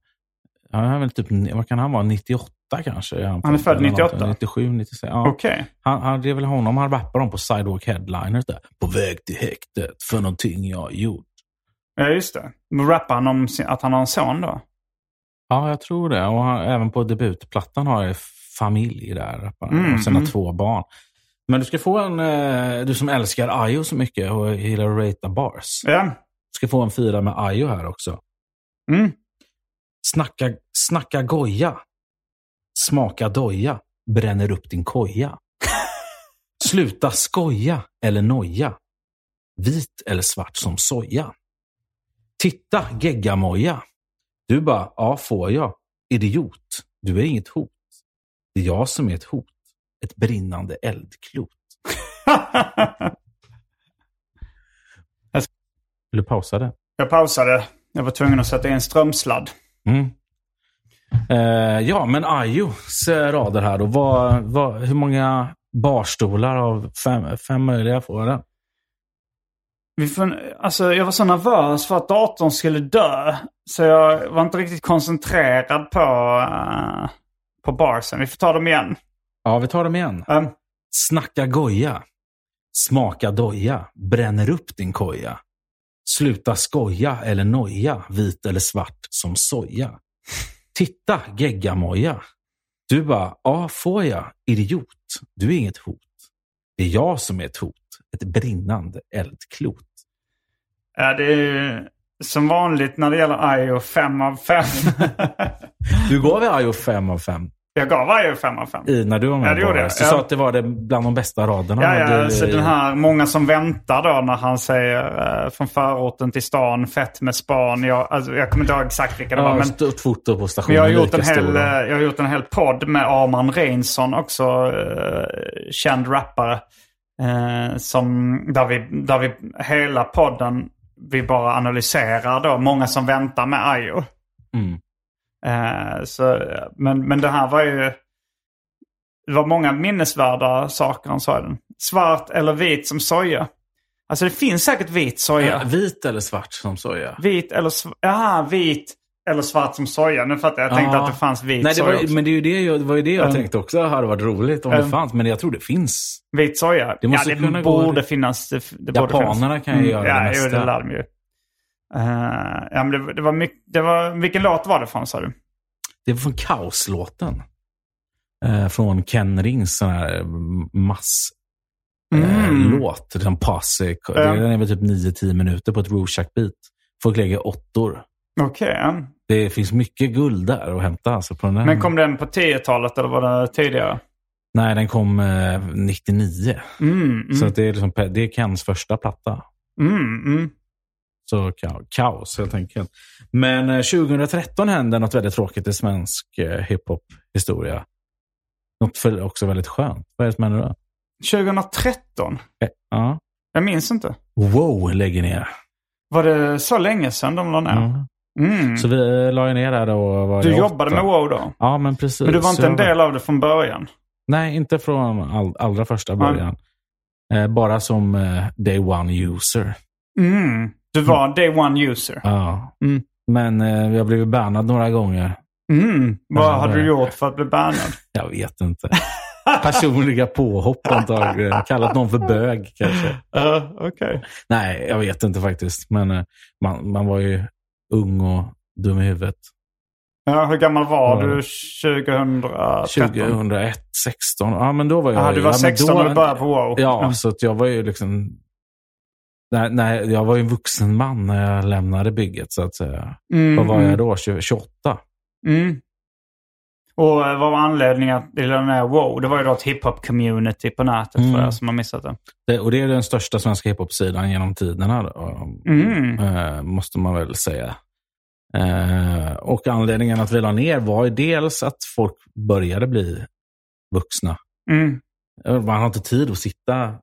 han är väl typ, vad kan han vara, 98 kanske? Är Han är född Eller något, 98? 97, 96. Ja. Okej. Han, han, det är väl honom han rappar om på Sidewalk Headliners där. På väg till häktet för någonting jag har gjort. Ja, just det. Rappar han om sin, att han har en son då? Ja, jag tror det. Och han, även på debutplattan har jag familj där. Mm, och sina mm. två barn. Men du ska få en, eh, du som älskar Ayo så mycket och gillar att ratea bars. Ja. ska få en fyra med Ayo här också. Mm. Snacka, snacka goja. Smaka doja. Bränner upp din koja. (laughs) Sluta skoja eller noja. Vit eller svart som soja. Titta geggamoja. Du bara, ja får jag. Idiot. Du är inget hot. Det är jag som är ett hot. Ett brinnande eldklot. (laughs) Vill du pausa det? jag pausade. Jag var tvungen att sätta in strömsladd. Mm. Eh, ja, men Ayos eh, rader här då. Vad, vad, hur många barstolar av fem, fem möjliga får den? Vi får, alltså, jag var så nervös för att datorn skulle dö. Så jag var inte riktigt koncentrerad på, eh, på barsen. Vi får ta dem igen. Ja, vi tar dem igen. Um, Snacka goja. Smaka doja. Bränner upp din koja. Sluta skoja eller noja. Vit eller svart som soja. Titta geggamoja. Du bara, ja får jag. Idiot. Du är inget hot. Det är jag som är ett hot. Ett brinnande eldklot. ja, det är ju som vanligt när det gäller Ayo 5 av 5. (laughs) Du gav Ayo fem av fem jag gav Ayo 5 av 5. i när du var med. Ja, det jag. Ja. sa att det var det bland de bästa raderna. Ja, ja, Du- så den här många som väntar då när han säger eh, från förorten till stan, fett med span. Jag, alltså, jag kommer inte ihåg exakt vilka det var. Ja, Men, stort foto på men stationen. jag, har gjort en hel, stor. eh, jag har gjort en hel podd med Arman Reinsson också, eh, känd rappare. Eh, som, där, vi, där vi hela podden, vi bara analyserar då många som väntar med Ayo. Mm. Eh, så, men, men det här var ju... Det var många minnesvärda saker han sa i den. Svart eller vit som soja. Alltså det finns säkert vit soja. Ja, vit eller svart som soja? Vit eller sv- Jaha, vit eller svart som soja. Nu fattar jag. Jag tänkte Ja. att det fanns vit Nej, det soja var, också. men det, är ju det, jag, det var ju det jag Mm. tänkte också hade varit roligt om det Mm. fanns. Men jag tror det finns. Vit soja? Det måste ja, det kunna gå- borde finnas. Det, det borde Japanerna finnas. kan ju göra det ja, mesta. Jo, det lär de ju. Eh, ja, men det, det var mycket, det var, vilken låt var det från sa du? Det var från Kaoslåten. Eh, från Ken Rings sån här mass eh, Mm. låt. Den passe. Den är väl typ 9-10 minuter på ett Rorschach beat. Folk lägger åttor. Okej. ja. Det finns mycket guld där att hämta. Alltså på den här. Men kom den på 10-talet eller var det tidigare? Nej, den kom eh, 99. Mm, mm, Så att det, är liksom, det är Kens första platta. mm, mm. Så ka- kaos helt enkelt. Men eh, 2013 hände något väldigt tråkigt i svensk eh, hiphop-historia. Något för också väldigt skönt. Vad är det som händer då? 2013? Eh, Ja. Jag minns inte. Wow lägger ner. Var det så länge sedan de la ner? Mm. Mm. Så vi la ju ner där då. Var Du jobbade åtta. med WoW då? Ja, men precis. Men du var inte en del av det från början? Nej, inte från all, allra första början. Eh, bara som eh, day one user. Mm. Du var day one user? Ja. Mm. Men eh, jag blev bannad några gånger. Mm. Vad hade det- du gjort för att bli bannad? (laughs) Jag vet inte. Personliga påhopp antagligen. (laughs) Kallat någon för bög kanske. Uh, Okej. Nej, jag vet inte faktiskt. Men eh, man, man var ju ung och dum i huvudet. Ja, hur gammal var Ja. du 2013? 2001, 16. Ja, men då var jag Ja, du var ja, men 16 då- när du började på WoW? Ja, så att jag var ju liksom... Nej, nej, jag var ju en vuxen man när jag lämnade bygget så att säga. Mm, Vad var mm, jag då? 20 28? Mm. Och eh, vad var anledningen till den här WoW? Det var ju då ett hiphop-community på nätet Mm. för er som har missat det. Det, och det är den största svenska hiphop-sidan genom tiderna. Då, Mm. eh, måste man väl säga. Eh, och anledningen att vi la ner var ju dels att folk började bli vuxna. Mm. Man har inte tid att sitta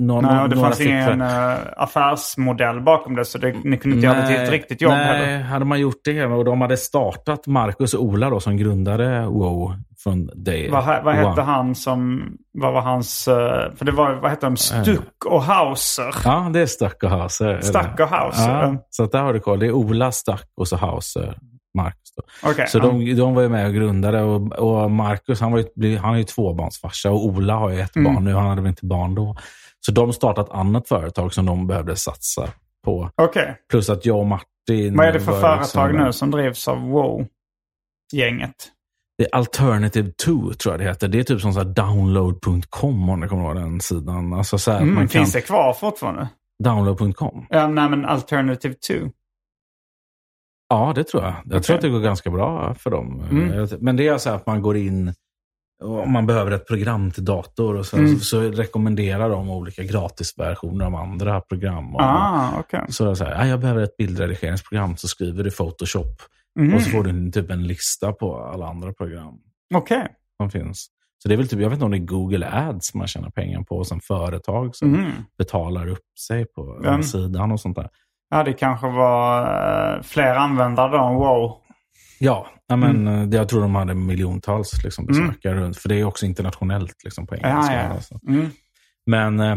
någon, Nej, det några fanns fick- ingen uh, affärsmodell bakom det så det, ni kunde inte göra det till ett riktigt jobb nej, heller. hade man gjort det och de hade startat Marcus och Ola då, som grundade WoW från Day Vad, vad hette han som... Vad var hans... eh, för det var, vad hette de? Stuck och Hauser. Ja, det är Stuck och Hauser. Stuck och Hauser. Ja, så där har du koll. Det är Ola, Stuck och så Hauser, Marcus. Okej. Så ja. de, de var ju med och grundade och, och Marcus han, var ju, han är ju tvåbarnsfarsa och Ola har ju ett Mm. barn nu. Han hade väl inte barn då. Så de startade ett annat företag som de behövde satsa på. Okej. Plus att jag och Martin... Vad är det för företag liksom- nu som drivs av WoW-gänget? Det är Alternative 2 tror jag det heter. Det är typ som så download.com om du kommer ihåg den sidan. Alltså så Mm, man kan... Finns det kvar fortfarande? Download.com? Ja, nej men Alternative 2. Ja, det tror jag. Jag Okej. tror att det går ganska bra för dem. Mm. Men det är så här att man går in om man behöver ett program till dator och så, Mm. så, så rekommenderar de olika gratisversioner av andra program. Och, Ah, okej. Så så här, ja, jag behöver ett bildredigeringsprogram, så skriver du Photoshop. Mhm. Och så får du en, typ en lista på alla andra program Okej. som finns. Så det är väl typ, jag vet inte om det är Google Ads man tjänar pengar på, som företag som Mhm. betalar upp sig på den sidan och sånt där. Ja, det kanske var uh, fler användare då än WoW. Ja, ja, men eh, det- jag tror de hade miljontals liksom, Mm. besökare runt. För det är också internationellt liksom, på Ja, engelska. ja. Alltså. Mm. Men eh,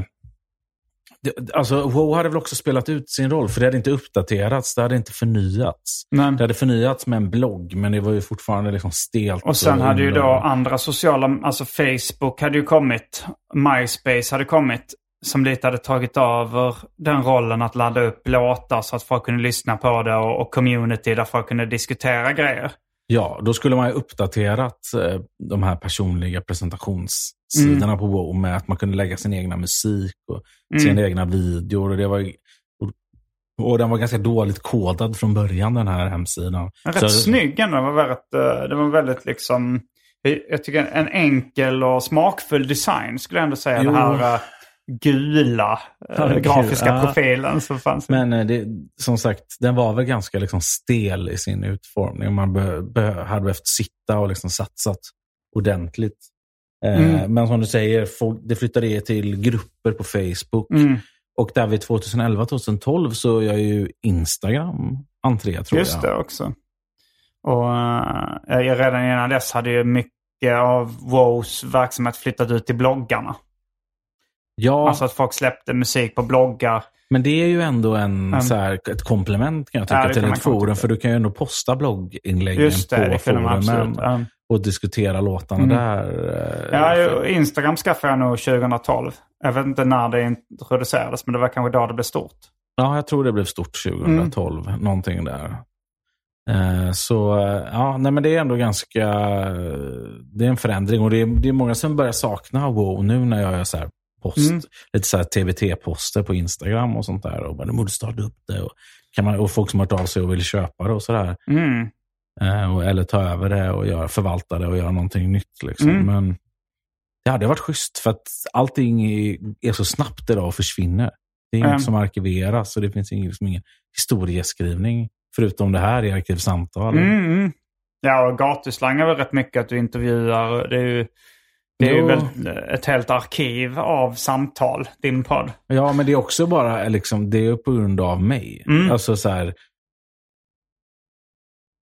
det, alltså, WoW hade väl också spelat ut sin roll, för det hade inte uppdaterats, det hade inte förnyats. Men, Det hade förnyats med en blogg, men det var ju fortfarande liksom stelt. och sen hade ju då andra sociala, alltså Facebook hade ju kommit, MySpace hade kommit, som lite hade tagit över den rollen att ladda upp låtar så att folk kunde lyssna på det och, och community där folk kunde diskutera grejer. Ja, då skulle man ju uppdaterat eh, de här personliga presentationssidorna Mm. på WoW med att man kunde lägga sin egna musik och sina egna videor. Och, det var, ju- och, och den var ganska dåligt kodad från början, den här hemsidan. Rätt Så- snygg ändå. Det var väldigt, eh, det var väldigt liksom... Jag tycker en enkel och smakfull design skulle jag ändå säga. Jo. Den här eh, gula gul, grafiska ja. profilen som fanns. Men eh, det, som sagt, den var väl ganska liksom stel i sin utformning. Man be, be, hade behövt sitta och liksom satsat ordentligt. Eh, Mm. Men som du säger, folk, det flyttade till grupper på Facebook. Mm, Och där vid 2011-2012 så gör ju Instagram entré, tror just jag. det också. Och uh, redan innan dess hade ju mycket av WoWs verksamhet flyttat ut till bloggarna. Ja, Alltså att folk släppte musik på bloggar. men det är ju ändå en, Mm. så här, ett komplement kan jag tycka Ja, till ett forum. För du kan ju ändå posta blogginläggen Just det, på forumen och diskutera låtarna Mm. där. eh, Ja, ju- Instagram skaffade jag nog 2012. Jag vet inte när det introducerades, men det var kanske då det blev stort. Ja, jag tror det blev stort 2012. Mm. Någonting där. Eh, Så eh, ja, nej, men det är ändå ganska... Det är en förändring och det är, det är många som börjar sakna WoW nu när jag gör så här post, Mm. lite så här TBT-poster på Instagram och sånt där. Och bara, du starta upp det. Och, kan man, och folk som har hört av sig och vill köpa det och sådär. Mm. Eh, och- eller ta över det och göra, förvalta det och göra någonting nytt. Liksom. Mm. Men det hade varit schysst för att allting är, är så snabbt idag och försvinner. Det är inget Mm. som arkiveras och det finns ingen, liksom ingen historieskrivning. Förutom det här i Arkivsamtal. Mm. Ja, och gatuslang är väl rätt mycket att du intervjuar. Det är ju Det är ju Jo. väl ett helt arkiv av samtal, din podd. Ja, men det är också bara liksom, det är på grund av mig. Mm. Alltså så här.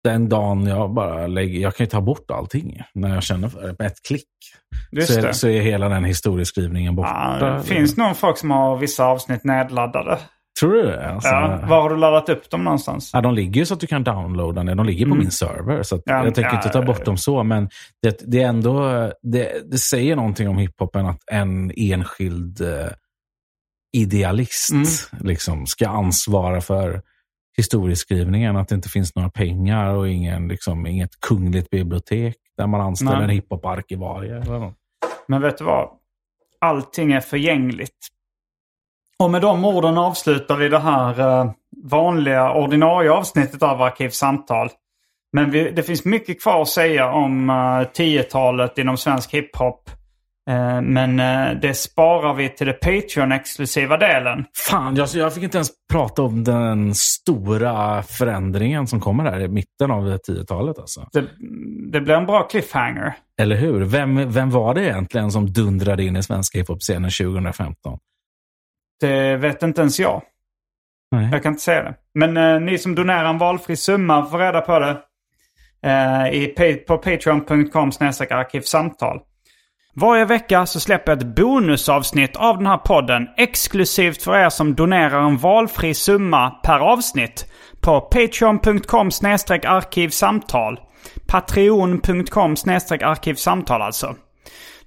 Den dagen jag bara lägger, jag kan ju ta bort allting när jag känner för det. Med ett klick Just så är, så är hela den historieskrivningen borta. Ja, det finns någon folk som har vissa avsnitt nedladdade. Tror du det? Alltså, Ja, var har du laddat upp dem någonstans? Ja, de ligger ju så att du kan downloada dem. De ligger på Mm. min server. Så Ja, jag tänker ja, inte ta bort dem så. Men det, det är ändå, det, det säger någonting om hiphopen att en enskild eh, idealist Mm. liksom, ska ansvara för historieskrivningen. Att det inte finns några pengar och ingen, liksom, inget kungligt bibliotek där man anställer Nej. en hiphop-arkivarie. Men vet du vad? Allting är förgängligt. Och med de orden avslutar vi det här eh, vanliga ordinarie avsnittet av Arkivsamtal. Men vi, det finns mycket kvar att säga om uh, 10-talet inom svensk hiphop. Eh, men eh, det sparar vi till det Patreon-exklusiva delen. Fan, jag, jag fick inte ens prata om den stora förändringen som kommer här i mitten av 10-talet. Alltså. Det, det blir en bra cliffhanger. Eller hur? Vem, vem var det egentligen som dundrade in i svenska hiphop-scenen 2015? Det vet inte ens jag. Nej. Jag kan inte säga det. Men eh, ni som donerar en valfri summa får reda på det eh, i, på patreon.com arkivsamtal. Varje vecka så släpper jag ett bonusavsnitt av den här podden exklusivt för er som donerar en valfri summa per avsnitt på patreon.com arkivsamtal. Patreon.com arkivsamtal alltså.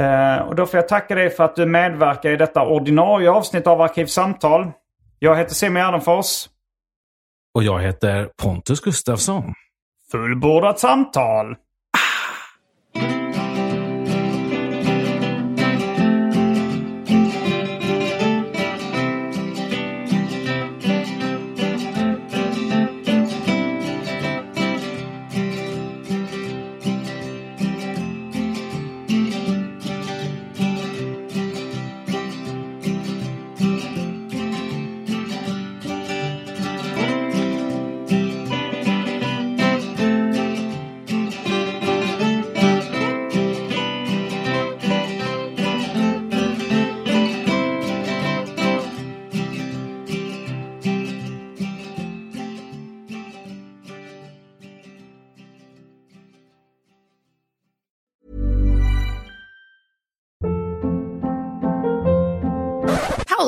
Eh, och då får jag tacka dig för att du medverkar i detta ordinarie avsnitt av Arkivsamtal. Jag heter Simon Gärdenfors. Och jag heter Pontus Gustafsson. Fullbordat samtal!